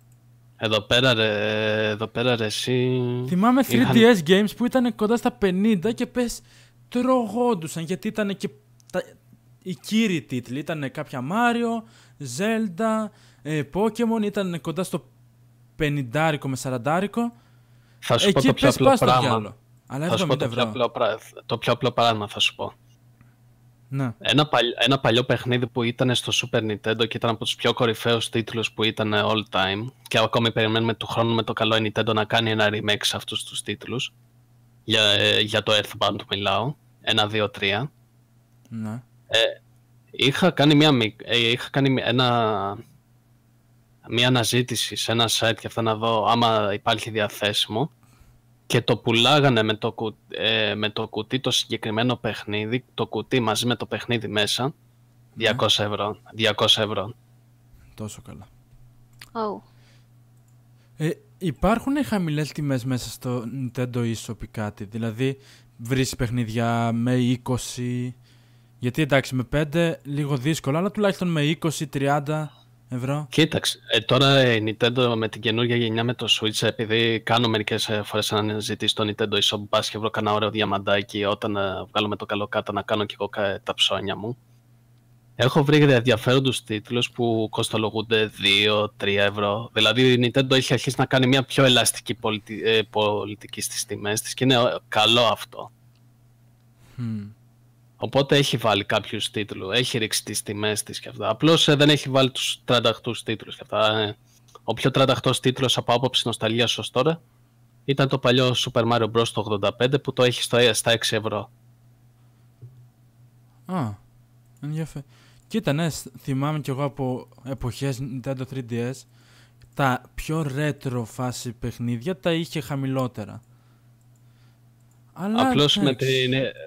Εδώ πέρα, ρε, εδώ πέρα ρε, εσύ... Θυμάμαι 3DS games που ήταν κοντά στα 50 και πες τρογόντουσαν γιατί ήταν και τα, οι κύριοι τίτλοι. Ήταν κάποια Mario, Zelda, ε, Pokemon, ήταν κοντά στο 50 με 40 Θα σου πω το πιο απλό πράγμα. Αλλά θα σου πω το πιο, απλό, το πιο απλό πράγμα θα σου πω. Ναι. Ένα, παλι, ένα παλιό παιχνίδι που ήταν στο Super Nintendo και ήταν από τους πιο κορυφαίους τίτλους που ήταν all time και ακόμη περιμένουμε του χρόνου με το καλό η Nintendo να κάνει ένα remake σε αυτούς τους τίτλους για, ε, για το Earthbound μιλάω, ένα, δύο, τρία. Ναι. Ε, είχα κάνει μια, ε, είχα κάνει ένα, μια αναζήτηση σε ένα site και αυτά να δω άμα υπάρχει διαθέσιμο και το πουλάγανε με το, ε, με το κουτί το συγκεκριμένο παιχνίδι, το κουτί μαζί με το παιχνίδι μέσα, 200 ναι. ευρώ. 200 ευρώ. Τόσο καλά. Oh. Ε, υπάρχουν χαμηλές τιμές μέσα στο Nintendo eShop ή κάτι, δηλαδή βρεις παιχνίδια με 20, γιατί εντάξει με 5 λίγο δύσκολο, αλλά τουλάχιστον με 20-30 ευρώ. Κοίταξε, ε, τώρα η Nintendo με την καινούργια γενιά με το Switch, επειδή κάνω μερικές φορές αναζητήσεις στο Nintendo eShop, πα και βρω κανένα ωραίο διαμαντάκι όταν ε, βγάλω με το καλό κάτω να κάνω και εγώ τα ψώνια μου. Έχω βρει ενδιαφέροντους τίτλους που κοστολογούνται 2-3 ευρώ. Δηλαδή η Nintendo έχει αρχίσει να κάνει μια πιο ελαστική πολιτι... ε, πολιτική στις τιμές της και είναι καλό αυτό. Οπότε έχει βάλει κάποιους τίτλους, έχει ρίξει τις τιμές της και αυτά. Απλώς ε, δεν έχει βάλει τους 38 τίτλους και αυτά. Ε. Ο πιο 38 τίτλος από άποψη νοσταλγίας ως τώρα ήταν το παλιό Super Mario Bros. το 85 που το έχει στο, στα 6 ευρώ. Α, ενδιαφέρον. Κοίτα, ναι, θυμάμαι κι εγώ από εποχές Nintendo 3DS τα πιο retro φάση παιχνίδια τα είχε χαμηλότερα. Αλλά, Απλώς με τη,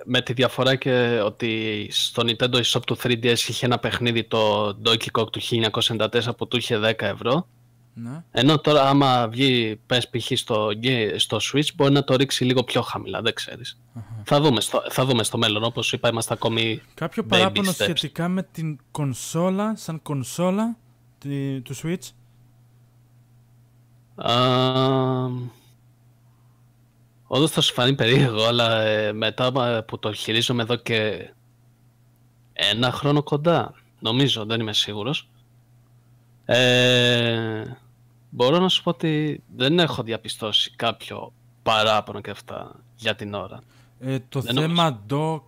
με τη διαφορά και ότι στο Nintendo eShop του 3DS είχε ένα παιχνίδι το Donkey Kong του 1994 που του είχε 10 ευρώ Ναι. Ενώ τώρα άμα βγει, πες π.χ. Στο, γκέ- στο Switch, μπορεί να το ρίξει λίγο πιο χαμηλά, δεν ξέρεις. Αχα. Θα δούμε, στο, θα δούμε στο μέλλον, όπως σου είπα, είμαστε ακόμη... Κάποιο Baby παράπονο steps. σχετικά με την κονσόλα, σαν κονσόλα τη- του Switch; Όντως θα σου φανεί περίεργο, αλλά ε, μετά ε, που το χειρίζομαι εδώ και ένα χρόνο κοντά, νομίζω, δεν είμαι σίγουρος, ε, μπορώ να σου πω ότι δεν έχω διαπιστώσει κάποιο παράπονο και αυτά για την ώρα. Ε, το Δεν θέμα dock,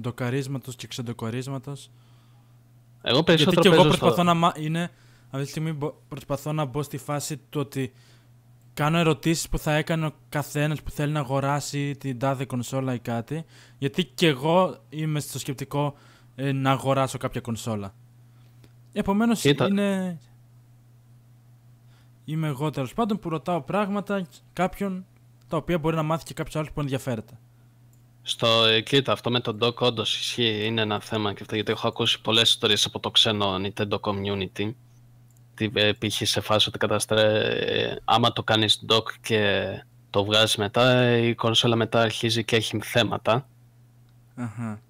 ντοκαρίσματος και ξεντοκαρίσματος. Εγώ Γιατί περισσότερο και εγώ παίζω προσπαθώ στο... να μα... είναι αυτή τη στιγμή μπο- προσπαθώ να μπω στη φάση του ότι κάνω ερωτήσεις που θα έκανε ο καθένας που θέλει να αγοράσει την τάδε κονσόλα ή κάτι. Γιατί και εγώ είμαι στο σκεπτικό ε, να αγοράσω κάποια κονσόλα. Επομένως Κοίτα. είναι... Είμαι εγώ τέλος πάντων που ρωτάω πράγματα κάποιον τα οποία μπορεί να μάθει και κάποιος άλλος που ενδιαφέρεται. Στο, ε, κοίτα, αυτό με τον dock όντως ισχύει, είναι ένα θέμα και αυτό γιατί έχω ακούσει πολλές ιστορίες από το ξένο Nintendo community. Τι ε, π.χ. σε φάση ότι καταστρέ... ε, άμα το κάνεις dock και το βγάζεις μετά, ε, η κονσόλα μετά αρχίζει και έχει θέματα. Αχα.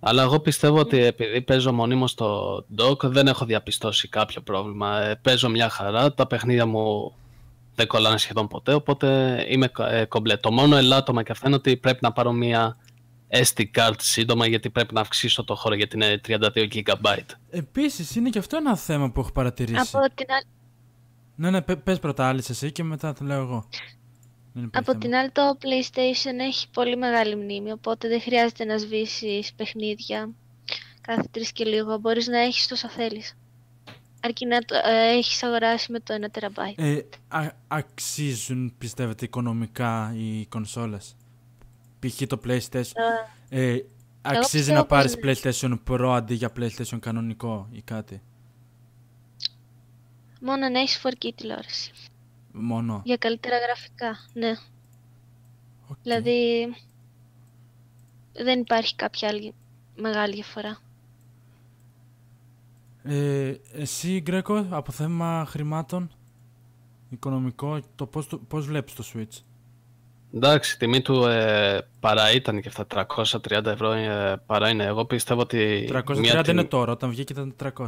Αλλά εγώ πιστεύω ότι επειδή παίζω μονίμως στο dock δεν έχω διαπιστώσει κάποιο πρόβλημα. Ε, παίζω μια χαρά, τα παιχνίδια μου δεν κολλάνε σχεδόν ποτέ, οπότε είμαι ε, κομπλέ. Το μόνο ελάττωμα και αυτό είναι ότι πρέπει να πάρω μια SD card σύντομα γιατί πρέπει να αυξήσω το χώρο γιατί είναι 32 GB. Επίσης είναι και αυτό ένα θέμα που έχω παρατηρήσει. Από την, άλλη, Ναι, ναι, πε- πες πρώτα άλλη εσύ και μετά το λέω εγώ. Δεν υπάρχει από θέμα. την άλλη το PlayStation έχει πολύ μεγάλη μνήμη, οπότε δεν χρειάζεται να σβήσεις παιχνίδια κάθε τρεις και λίγο. Μπορείς να έχεις όσα θέλεις. Αρκεί να το ε, έχεις αγοράσει με το 1 TB. Ε, α- αξίζουν, πιστεύετε, οικονομικά οι κονσόλες; Π.χ. το PlayStation. Ε, αξίζει πιστεύω να πάρεις πως PlayStation Pro αντί για PlayStation κανονικό ή κάτι; Μόνο αν έχεις 4K τηλεόραση. Μόνο. Για καλύτερα γραφικά, ναι. Οκ. Δηλαδή δεν υπάρχει κάποια άλλη μεγάλη διαφορά. Ε, εσύ, Γκρέκο, από θέμα χρημάτων, οικονομικό, το πώς, το, πώς βλέπεις το Switch; Εντάξει, η τιμή του ε, παρά ήταν και αυτά 330 ευρώ ε, παρά είναι. Εγώ πιστεύω ότι. 330 μια είναι τιμή- τώρα, όταν βγήκε ήταν 300.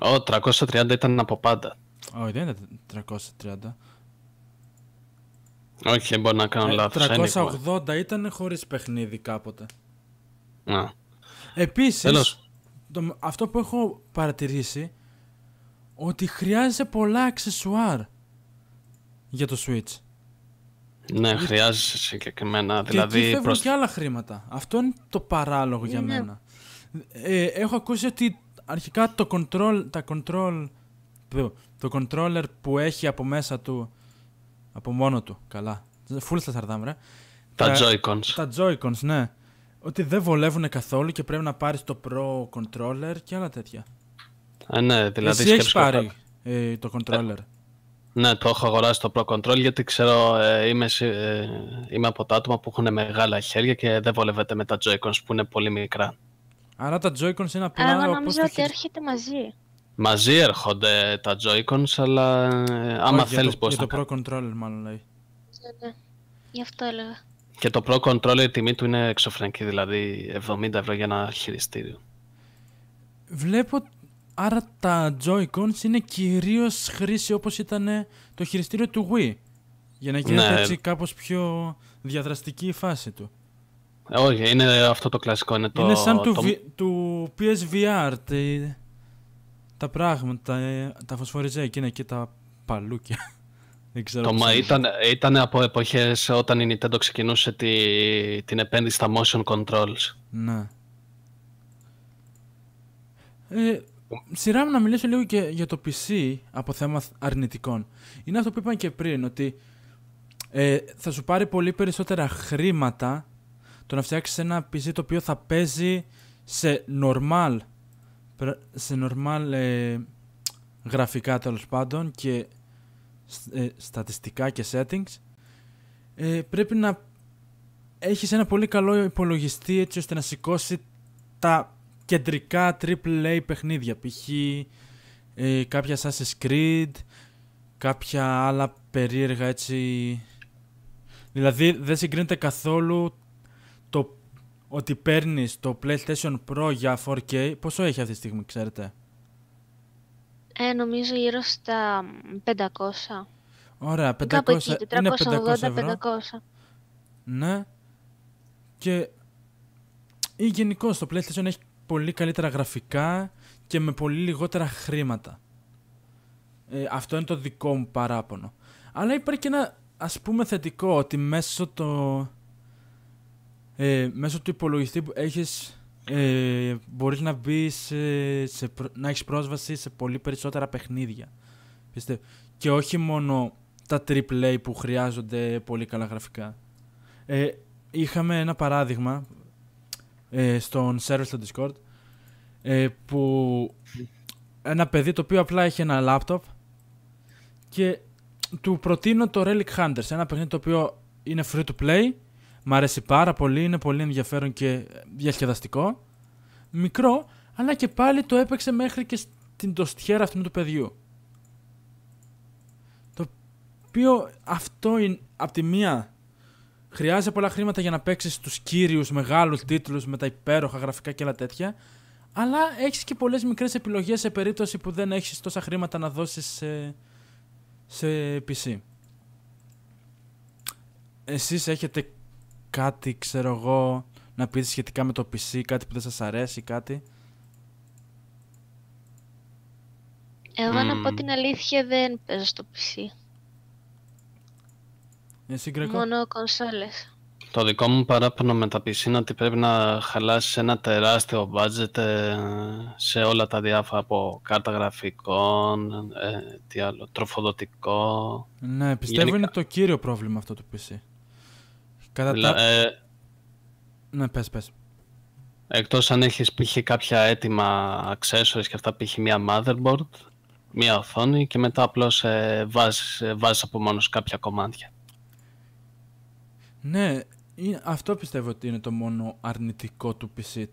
Ω, 330 ήταν από πάντα. Όχι, δεν είναι 330. Όχι, μπορεί να κάνω Ε, λάθος. anyway. 380 ήταν χωρίς παιχνίδι κάποτε. Να. Επίσης, Τέλος. το, αυτό που έχω παρατηρήσει, ότι χρειάζεται πολλά αξεσουάρ για το Switch. Ναι, χρειάζεσαι συγκεκριμένα. και εκεί Δηλαδή, φεύγουν προς... και άλλα χρήματα. Αυτό είναι το παράλογο για Ναι. μένα. Ε, έχω ακούσει ότι αρχικά το control, τα control, το, το controller που έχει από μέσα του, από μόνο του, καλά, full στα σαρδάμ, ρε. τα τα- Joy-Cons. Τα Joy-Cons, ναι. Ότι δεν βολεύουν καθόλου και πρέπει να πάρεις το Pro Controller και άλλα τέτοια. Ε, ναι, δηλαδή Εσύ έχεις σκέψου πάρει ε, το controller; Ναι, το έχω αγοράσει το Pro Control γιατί ξέρω ε, είμαι, συ- ε, είμαι από τα άτομα που έχουν μεγάλα χέρια και δεν βολεύεται με τα Joy-Cons που είναι πολύ μικρά. Άρα τα Joy-Cons είναι απλά Αλλά εγώ όπως νόμιζα το ότι χειρισ- έρχεται μαζί. Μαζί έρχονται τα Joy-Cons, αλλά ε, άμα Όχι, θέλεις για το, μπορείς για να το Pro Controller μάλλον λέει. Ναι, ναι. Γι' αυτό έλεγα. Και το Pro Controller η τιμή του είναι εξωφρενική, δηλαδή 70 ευρώ για ένα χειριστήριο. Βλέπω, άρα τα Joy-Cons είναι κυρίως χρήση όπως ήταν το χειριστήριο του Wii. Για να γίνεται Ναι. έτσι κάπως πιο διαδραστική η φάση του. Ε, όχι, είναι αυτό το κλασικό. Είναι, το, είναι σαν του, το- V- του PSVR, τε- τα πράγματα, ε, τα φωσφοριζέ εκείνα και τα παλούκια. Δεν ξέρω Το πώς μα είναι. ήταν, ήταν από εποχές όταν η Nintendo ξεκινούσε τη, την επένδυση στα motion controls. Ναι. Ε, σειρά μου να μιλήσω λίγο και για το PC από θέμα αρνητικών. Είναι αυτό που είπαμε και πριν, ότι ε, θα σου πάρει πολύ περισσότερα χρήματα το να φτιάξεις ένα PC το οποίο θα παίζει σε normal, πρα- σε normal ε, γραφικά τέλος πάντων και ε, στατιστικά και settings ε, πρέπει να έχεις ένα πολύ καλό υπολογιστή έτσι ώστε να σηκώσει τα κεντρικά AAA παιχνίδια. Π.χ. ε, κάποια Assassin's Creed, κάποια άλλα περίεργα έτσι... Δηλαδή δεν συγκρίνεται καθόλου το ότι παίρνεις το PlayStation Pro για 4K. Πόσο έχει αυτή τη στιγμή, ξέρετε; Ε, νομίζω γύρω στα 500. Ωραία, 500, Κάπου εκεί, είναι 500 ευρώ. 480-500. Ναι. Και ή γενικώς το PlayStation έχει πολύ καλύτερα γραφικά και με πολύ λιγότερα χρήματα. Ε, αυτό είναι το δικό μου παράπονο. Αλλά υπάρχει και ένα ας πούμε θετικό ότι μέσω, το, ε, μέσω του υπολογιστή που έχεις ε, μπορείς να μπεις σε, σε προ- να έχεις πρόσβαση σε πολύ περισσότερα παιχνίδια. Πιστεύω. Και όχι μόνο τα AAA που χρειάζονται πολύ καλά γραφικά. Ε, είχαμε ένα παράδειγμα ε, στον server στο Discord ε, που ένα παιδί το οποίο απλά έχει ένα laptop και του προτείνω το Relic Hunters, ένα παιχνίδι το οποίο είναι free to play, μ' αρέσει πάρα πολύ, είναι πολύ ενδιαφέρον και διασκεδαστικό, μικρό, αλλά και πάλι το έπαιξε μέχρι και στην τοστιέρα αυτού του παιδιού. Το οποίο αυτό είναι, από τη μία χρειάζεται πολλά χρήματα για να παίξεις τους κύριους μεγάλους τίτλους με τα υπέροχα γραφικά και άλλα τέτοια, αλλά έχεις και πολλές μικρές επιλογές σε περίπτωση που δεν έχεις τόσα χρήματα να δώσεις σε, σε PC. Εσείς έχετε κάτι, ξέρω εγώ, να πείτε σχετικά με το PC, κάτι που δεν σας αρέσει, κάτι; Εγώ να πω Μμμ. την αλήθεια δεν παίζω στο PC. Εσύ, Γκρέκο. Μόνο κονσόλες. Το δικό μου παράπονο με τα PC είναι ότι πρέπει να χαλάσεις ένα τεράστιο budget ε, σε όλα τα διάφορα από κάρτα γραφικών, ε, τι άλλο, τροφοδοτικό. Ναι, πιστεύω Γενικά. είναι το κύριο πρόβλημα αυτό του PC. Κατά Δηλα- τα... ε, Ναι, πες, πες. εκτός αν έχεις π.χ. κάποια έτοιμα accessories και αυτά π.χ. μία motherboard, μία οθόνη και μετά απλώς ε, βάζεις, ε, βάζεις από μόνος σου κάποια κομμάτια. Ναι, είναι- αυτό πιστεύω ότι είναι το μόνο αρνητικό του PC.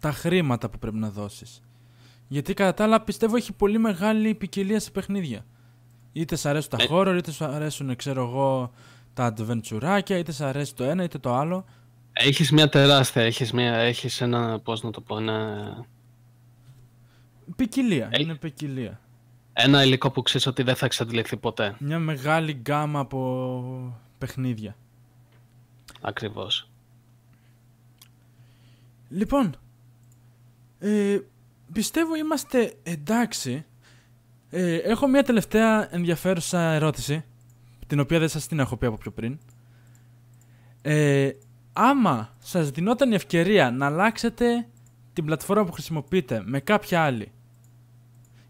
Τα χρήματα που πρέπει να δώσεις. Γιατί κατά τα άλλα πιστεύω έχει πολύ μεγάλη ποικιλία σε παιχνίδια. Είτε σ' αρέσουν τα Ε. horror, είτε σ' αρέσουν, ξέρω εγώ, τα adventureάκια, είτε σ' αρέσει το ένα είτε το άλλο. Έχεις μια τεράστια, έχεις, μια, έχεις ένα, πώς να το πω, ένα, Ποικιλία, Ε. είναι ποικιλία. ένα υλικό που ξέρεις ότι δεν θα εξαντληθεί ποτέ. Μια μεγάλη γκάμα από παιχνίδια. Ακριβώς. Λοιπόν, ε, πιστεύω είμαστε εντάξει. Ε, έχω μια τελευταία ενδιαφέρουσα ερώτηση, την οποία δεν σας την έχω πει από πιο πριν. Ε, άμα σας δινόταν η ευκαιρία να αλλάξετε την πλατφόρμα που χρησιμοποιείτε με κάποια άλλη,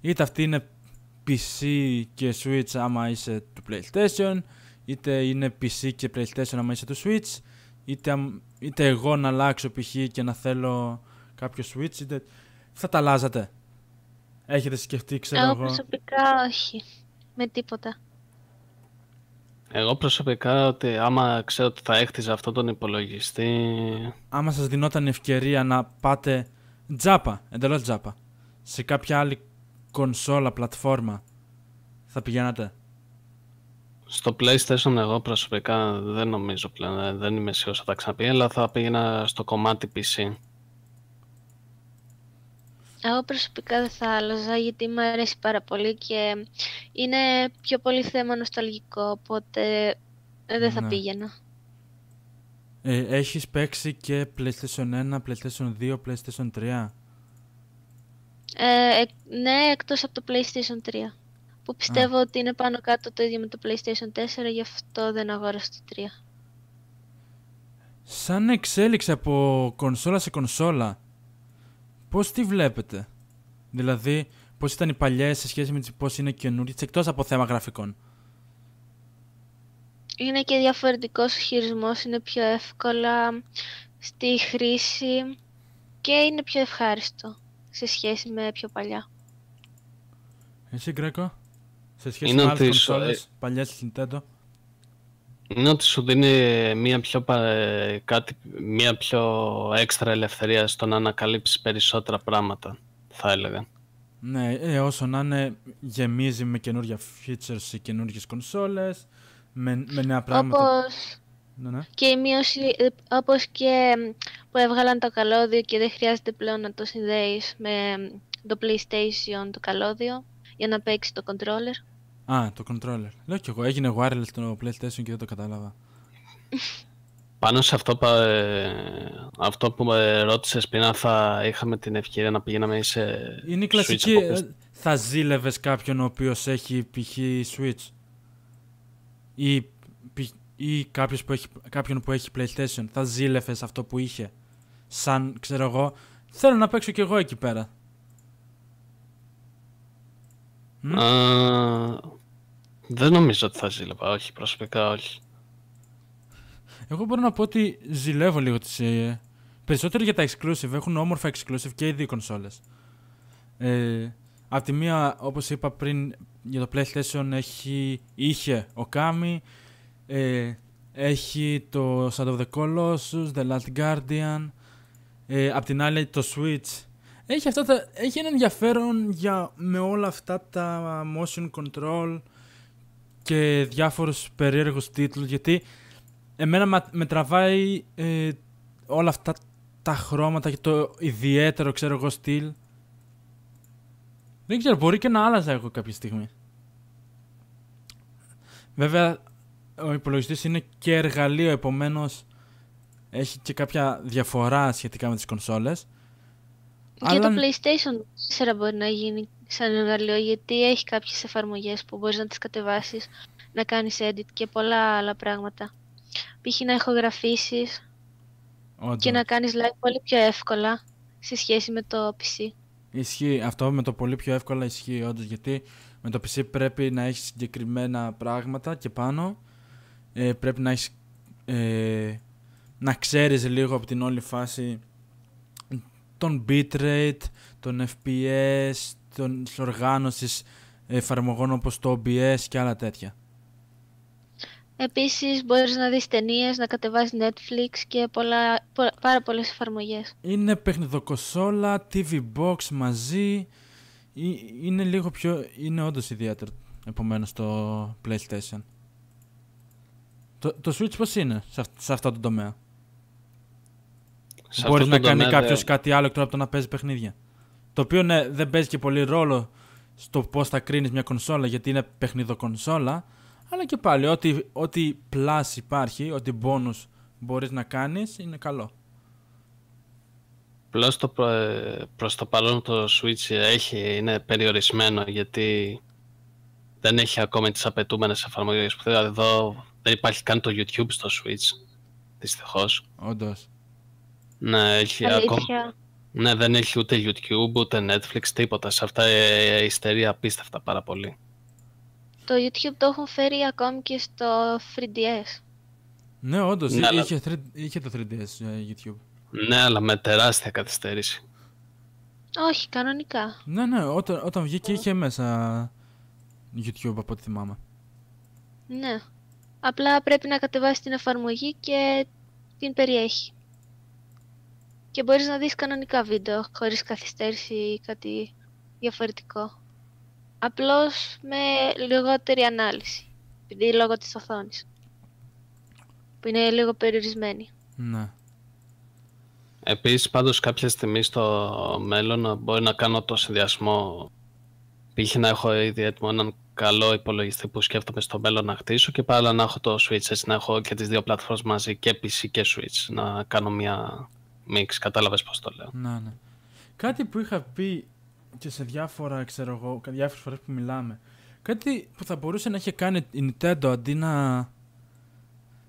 είτε αυτή είναι PC και Switch άμα είσαι του PlayStation, είτε είναι PC και PlayStation άμα είσαι του Switch, είτε, αμ- είτε εγώ να αλλάξω π.χ. και να θέλω κάποιο Switch, είτε θα τα αλλάζατε. Έχετε σκεφτεί, ξέρω Εγώ εγώ. προσωπικά όχι. Με τίποτα. Εγώ προσωπικά ότι άμα ξέρω ότι θα έχτιζα αυτόν τον υπολογιστή, Άμα σας δινόταν η ευκαιρία να πάτε τζάπα, εντελώς τζάπα, σε κάποια άλλη κονσόλα, πλατφόρμα, θα πηγαίνατε. Στο PlayStation εγώ προσωπικά δεν νομίζω πλέον, ε, δεν είμαι σίγουρος θα τα ξαναπεί, αλλά θα πήγαινα στο κομμάτι PC. Εγώ προσωπικά δεν θα άλλαζα γιατί μου αρέσει πάρα πολύ και είναι πιο πολύ θέμα νοσταλγικό, οπότε ε, δεν θα Ναι. πήγαινα. Ε, έχεις παίξει και PlayStation 1, PlayStation 2, PlayStation 3. Ε, εκ- ναι, εκτός από το PlayStation 3. Που πιστεύω ότι είναι πάνω κάτω το ίδιο με το PlayStation 4, γι' αυτό δεν αγόρασα το 3. Σαν εξέλιξη από κονσόλα σε κονσόλα, πώς τη βλέπετε; Δηλαδή, πώς ήταν οι παλιές σε σχέση με τις πώς είναι καινούριες, εκτός από θέμα γραφικών; Είναι και διαφορετικός ο χειρισμός, είναι πιο εύκολα στη χρήση και είναι πιο ευχάριστο σε σχέση με πιο παλιά. Εσύ, Γκρέκο, σε σχέση Είναι με άλλες ότι σου- κονσόλες, παλιές της Nintendo. Είναι ότι σου δίνει μια πιο, πα- ε, κάτι, μια πιο έξτρα ελευθερία στο να ανακαλύψεις περισσότερα πράγματα, θα έλεγα. Ναι, ε, όσο να είναι γεμίζει με καινούργια features σε καινούργιες κονσόλες, με, με νέα πράγματα. Όπως Ναι, ναι. και η μείωση, ε, όπως και μ, που έβγαλαν το καλώδιο και δεν χρειάζεται πλέον να το συνδέεις με μ, το PlayStation το καλώδιο για να παίξει το controller. Α, το controller. Λέω κι εγώ, έγινε wireless το PlayStation και δεν το κατάλαβα. Πάνω σε αυτό, πα- ε, αυτό που με ρώτησες πριν, αν θα είχαμε την ευκαιρία να πηγαίναμε σε Είναι η Switch κλασική, από ε, θα ζήλευες κάποιον ο οποίος έχει π.χ. Switch; Ή, π- ή κάποιος που έχει, κάποιον που έχει PlayStation; Θα ζήλευες αυτό που είχε; Σαν, ξέρω εγώ, θέλω να παίξω κι εγώ εκεί πέρα. Μμ. Α, δεν νομίζω ότι θα ζήλευα, όχι, προσωπικά όχι. Εγώ μπορώ να πω ότι ζηλεύω λίγο τις... Ε, περισσότερο για τα exclusive. Έχουν όμορφα exclusive και οι δύο κονσόλες. Ε, απ' τη μία, όπως είπα πριν, για το PlayStation έχει, είχε ο Kami, ε, έχει το Shadow of the Colossus, The Last Guardian, ε, απ' την άλλη το Switch. Έχει, αυτά τα, έχει ένα ενδιαφέρον για, με όλα αυτά τα motion control και διάφορους περίεργους τίτλους, γιατί εμένα μα- με τραβάει ε, όλα αυτά τα χρώματα και το ιδιαίτερο, ξέρω εγώ, στυλ. Δεν ξέρω, μπορεί και να άλλαζα εγώ κάποια στιγμή. Βέβαια, ο υπολογιστής είναι και εργαλείο, επομένως έχει και κάποια διαφορά σχετικά με τις κονσόλες. Για το Αλλά- PlayStation 4 μπορεί να γίνει σαν εργαλείο γιατί έχει κάποιες εφαρμογές που μπορείς να τις κατεβάσεις, να κάνεις edit και πολλά άλλα πράγματα. Π.χ. να ηχογραφήσεις Όντως. και να κάνεις live πολύ πιο εύκολα σε σχέση με το PC. Ισχύει. Αυτό με το πολύ πιο εύκολα ισχύει όντως. Γιατί με το PC πρέπει να έχεις συγκεκριμένα πράγματα και πάνω. Ε, πρέπει να έχεις. Ε, να ξέρεις λίγο από την όλη φάση τον bitrate, τον FPS, τον της οργάνωσης εφαρμογών όπως το OBS και άλλα τέτοια. Επίσης μπορείς να δεις ταινίες, να κατεβάσεις Netflix και πολλά, πο- πάρα πολλές εφαρμογές. Είναι παιχνιδοκοσόλα, TV box μαζί. Ε- Είναι λίγο πιο. Είναι όντως ιδιαίτερο επομένως το PlayStation. Το, το Switch πώς είναι σε, αυ- σε αυτό το τομέα; Σε Μπορεί αυτό να το κάνει τομέα κάποιος δεν- κάτι άλλο εκτός από το να παίζει παιχνίδια. Το οποίο ναι, δεν παίζει και πολύ ρόλο στο πώς θα κρίνεις μια κονσόλα γιατί είναι παιχνιδοκονσόλα. Αλλά και πάλι, ό,τι, ό,τι plus υπάρχει, ό,τι bonus μπορείς να κάνεις, είναι καλό. Πλώς το προ- ε, προς το παρόν το Switch έχει, είναι περιορισμένο γιατί δεν έχει ακόμη τις απαιτούμενες εφαρμογές που θέλω. Εδώ δεν υπάρχει καν το YouTube στο Switch, δυστυχώς. Όντως. Ναι, έχει ακόμα... Αλήθεια. Ναι, δεν έχει ούτε YouTube, ούτε Netflix, τίποτα. Σε αυτά ε, υστερεί απίστευτα πάρα πολύ. Το YouTube το έχουν φέρει ακόμη και στο 3DS. Ναι, όντως. Ναι, αλλά- είχε, 3 είχε το 3DS ε, YouTube. Ναι, αλλά με τεράστια καθυστέρηση. Όχι, κανονικά. Ναι, ναι, όταν, όταν βγήκε είχε μέσα YouTube από ό,τι θυμάμαι. Ναι. Απλά πρέπει να κατεβάσεις την εφαρμογή και την περιέχει. Και μπορείς να δεις κανονικά βίντεο χωρίς καθυστέρηση ή κάτι διαφορετικό. Απλώς με λιγότερη ανάλυση. Επειδή λόγω της οθόνης. Που είναι λίγο περιορισμένη. Ναι. Επίσης, πάντως κάποια στιγμή στο μέλλον μπορεί να κάνω το συνδυασμό. Π.χ. να έχω ήδη έτοιμο έναν καλό υπολογιστή που σκέφτομαι στο μέλλον να χτίσω και πάλι να έχω το Switch, έτσι να έχω και τις δύο πλατφόρμες μαζί και PC και Switch, να κάνω μια mix, κατάλαβες πώς το λέω. Ναι, ναι. Κάτι που είχα πει και σε διάφορα, ξέρω εγώ, διάφορες φορές που μιλάμε. Κάτι που θα μπορούσε να είχε κάνει η Nintendo αντί να,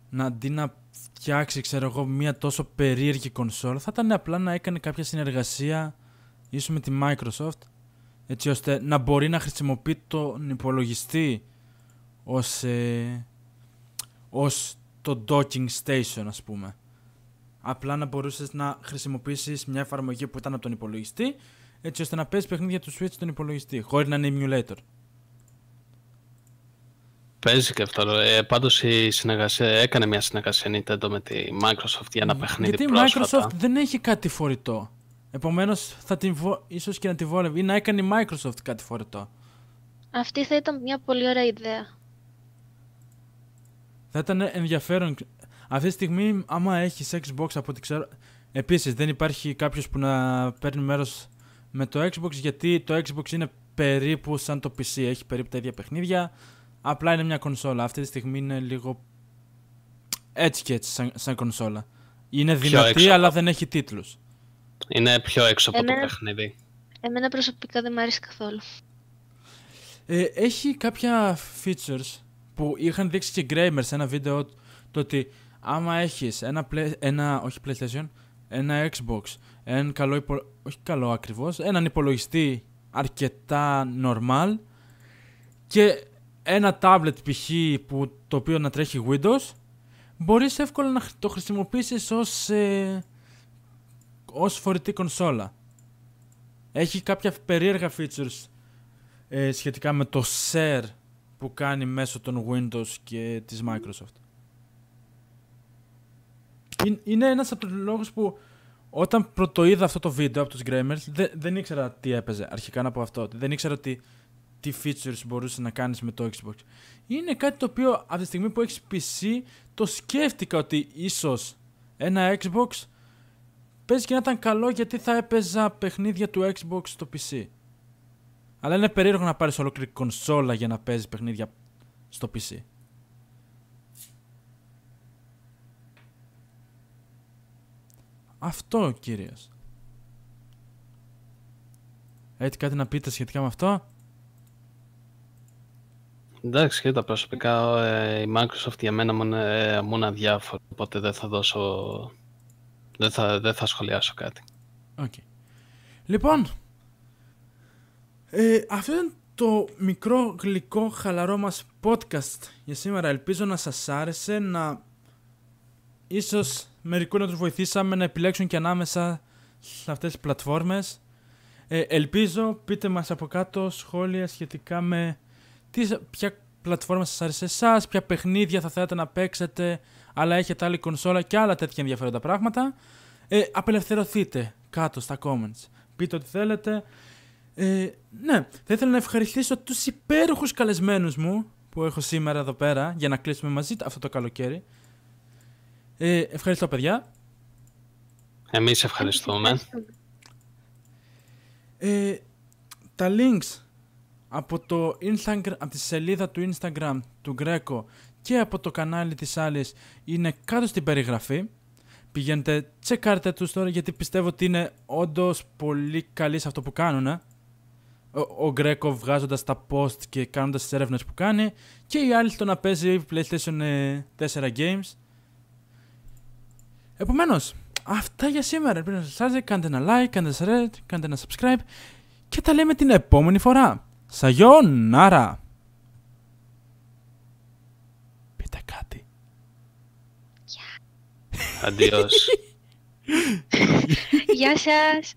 να, αντί να φτιάξει, ξέρω εγώ, μια τόσο περίεργη κονσόλα, θα ήταν απλά να έκανε κάποια συνεργασία ίσως με τη Microsoft, έτσι ώστε να μπορεί να χρησιμοποιεί τον υπολογιστή ως, ε, ως το docking station, ας πούμε. Απλά να μπορούσες να χρησιμοποιήσεις μια εφαρμογή που ήταν από τον υπολογιστή, έτσι ώστε να παίζεις παιχνίδια του Switch στον υπολογιστή, χωρίς να είναι emulator. Παίζει και αυτό. Ε, πάντως η συνεργασία, έκανε μια συνεργασία Nintendo με τη Microsoft για ένα παιχνίδι Γιατί η πρόσφατα. Microsoft δεν έχει κάτι φορητό. Επομένως, θα την βο... ίσως και να τη βόλευε ή να έκανε η Microsoft κάτι φορετό. Αυτή θα ήταν μια πολύ ωραία ιδέα. Θα ήταν ενδιαφέρον. Αυτή τη στιγμή, άμα έχεις Xbox από ό,τι ξέρω. Επίσης, δεν υπάρχει κάποιος που να παίρνει μέρος με το Xbox γιατί το Xbox είναι περίπου σαν το PC. Έχει περίπου τα ίδια παιχνίδια. Απλά είναι μια κονσόλα. Αυτή τη στιγμή είναι λίγο έτσι και έτσι σαν, σαν κονσόλα. Είναι Πιο δυνατή, έξω. αλλά δεν έχει τίτλους. Είναι πιο έξω από Εμένα- το παιχνίδι. Εμένα προσωπικά δεν μου αρέσει καθόλου. Ε, έχει κάποια features που είχαν δείξει και Gramers σε ένα βίντεο το ότι άμα έχεις ένα, play, ένα όχι PlayStation, ένα Xbox, έναν καλό υπο, όχι καλό ακριβώς, έναν υπολογιστή αρκετά normal και ένα tablet π.χ. που το οποίο να τρέχει Windows, μπορείς εύκολα να χρ- το χρησιμοποιήσεις ως, ε, ως φορητή κονσόλα. Έχει κάποια περίεργα features ε, σχετικά με το share που κάνει μέσω των Windows και της Microsoft. Είναι- Είναι ένας από τους λόγους που όταν πρωτοείδα αυτό το βίντεο από τους Gramers δεν, δεν ήξερα τι έπαιζε αρχικά να πω αυτό. Δεν ήξερα τι, τι features μπορούσε να κάνεις με το Xbox. Είναι κάτι το οποίο από τη στιγμή που έχεις PC το σκέφτηκα ότι ίσως ένα Xbox παίζει και να ήταν καλό γιατί θα έπαιζα παιχνίδια του Xbox στο PC. Αλλά είναι περίεργο να πάρεις ολόκληρη κονσόλα για να παίζεις παιχνίδια στο PC. Αυτό κυρίως. Έχετε κάτι να πείτε σχετικά με αυτό; Εντάξει, και τα προσωπικά ε, η Microsoft για μένα μου είναι, μου είναι αδιάφορο, οπότε δεν θα δώσω... Δεν θα, δεν θα σχολιάσω κάτι. Οκ. Λοιπόν, ε, αυτό ήταν το μικρό γλυκό χαλαρό μας podcast για σήμερα. Ελπίζω να σας άρεσε, να ίσως μερικού να τους βοηθήσαμε να επιλέξουν και ανάμεσα σε αυτές τις πλατφόρμες. Ε, ελπίζω πείτε μας από κάτω σχόλια σχετικά με τι, ποια πλατφόρμα σας άρεσε εσάς, ποια παιχνίδια θα θέλατε να παίξετε, αλλά έχετε άλλη κονσόλα και άλλα τέτοια ενδιαφέροντα πράγματα. Ε, απελευθερωθείτε κάτω στα comments. Πείτε ό,τι θέλετε. Ε, ναι, θα ήθελα να ευχαριστήσω τους υπέροχους καλεσμένους μου που έχω σήμερα εδώ πέρα για να κλείσουμε μαζί αυτό το καλοκαίρι. Ε, ευχαριστώ παιδιά. Εμείς ευχαριστούμε. Ε, τα links από, το Instagram, από τη σελίδα του Instagram του Γκρέκο και από το κανάλι της άλλης είναι κάτω στην περιγραφή. Πηγαίνετε, τσεκάρτε τους τώρα γιατί πιστεύω ότι είναι όντως πολύ καλοί σε αυτό που κάνουν. ε. Ο, ο Γκρέκο βγάζοντας τα post και κάνοντας τις έρευνες που κάνει και η άλλη στο να παίζει PlayStation ε, 4 games. Επομένως, αυτά για σήμερα. Ελπίζω να σας άρεσε. Κάντε ένα like, κάντε ένα share, κάντε ένα subscribe και τα λέμε την επόμενη φορά. Σαγιονάρα! Πείτε κάτι. Αντίος. Γεια σας!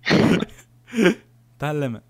Τα λέμε.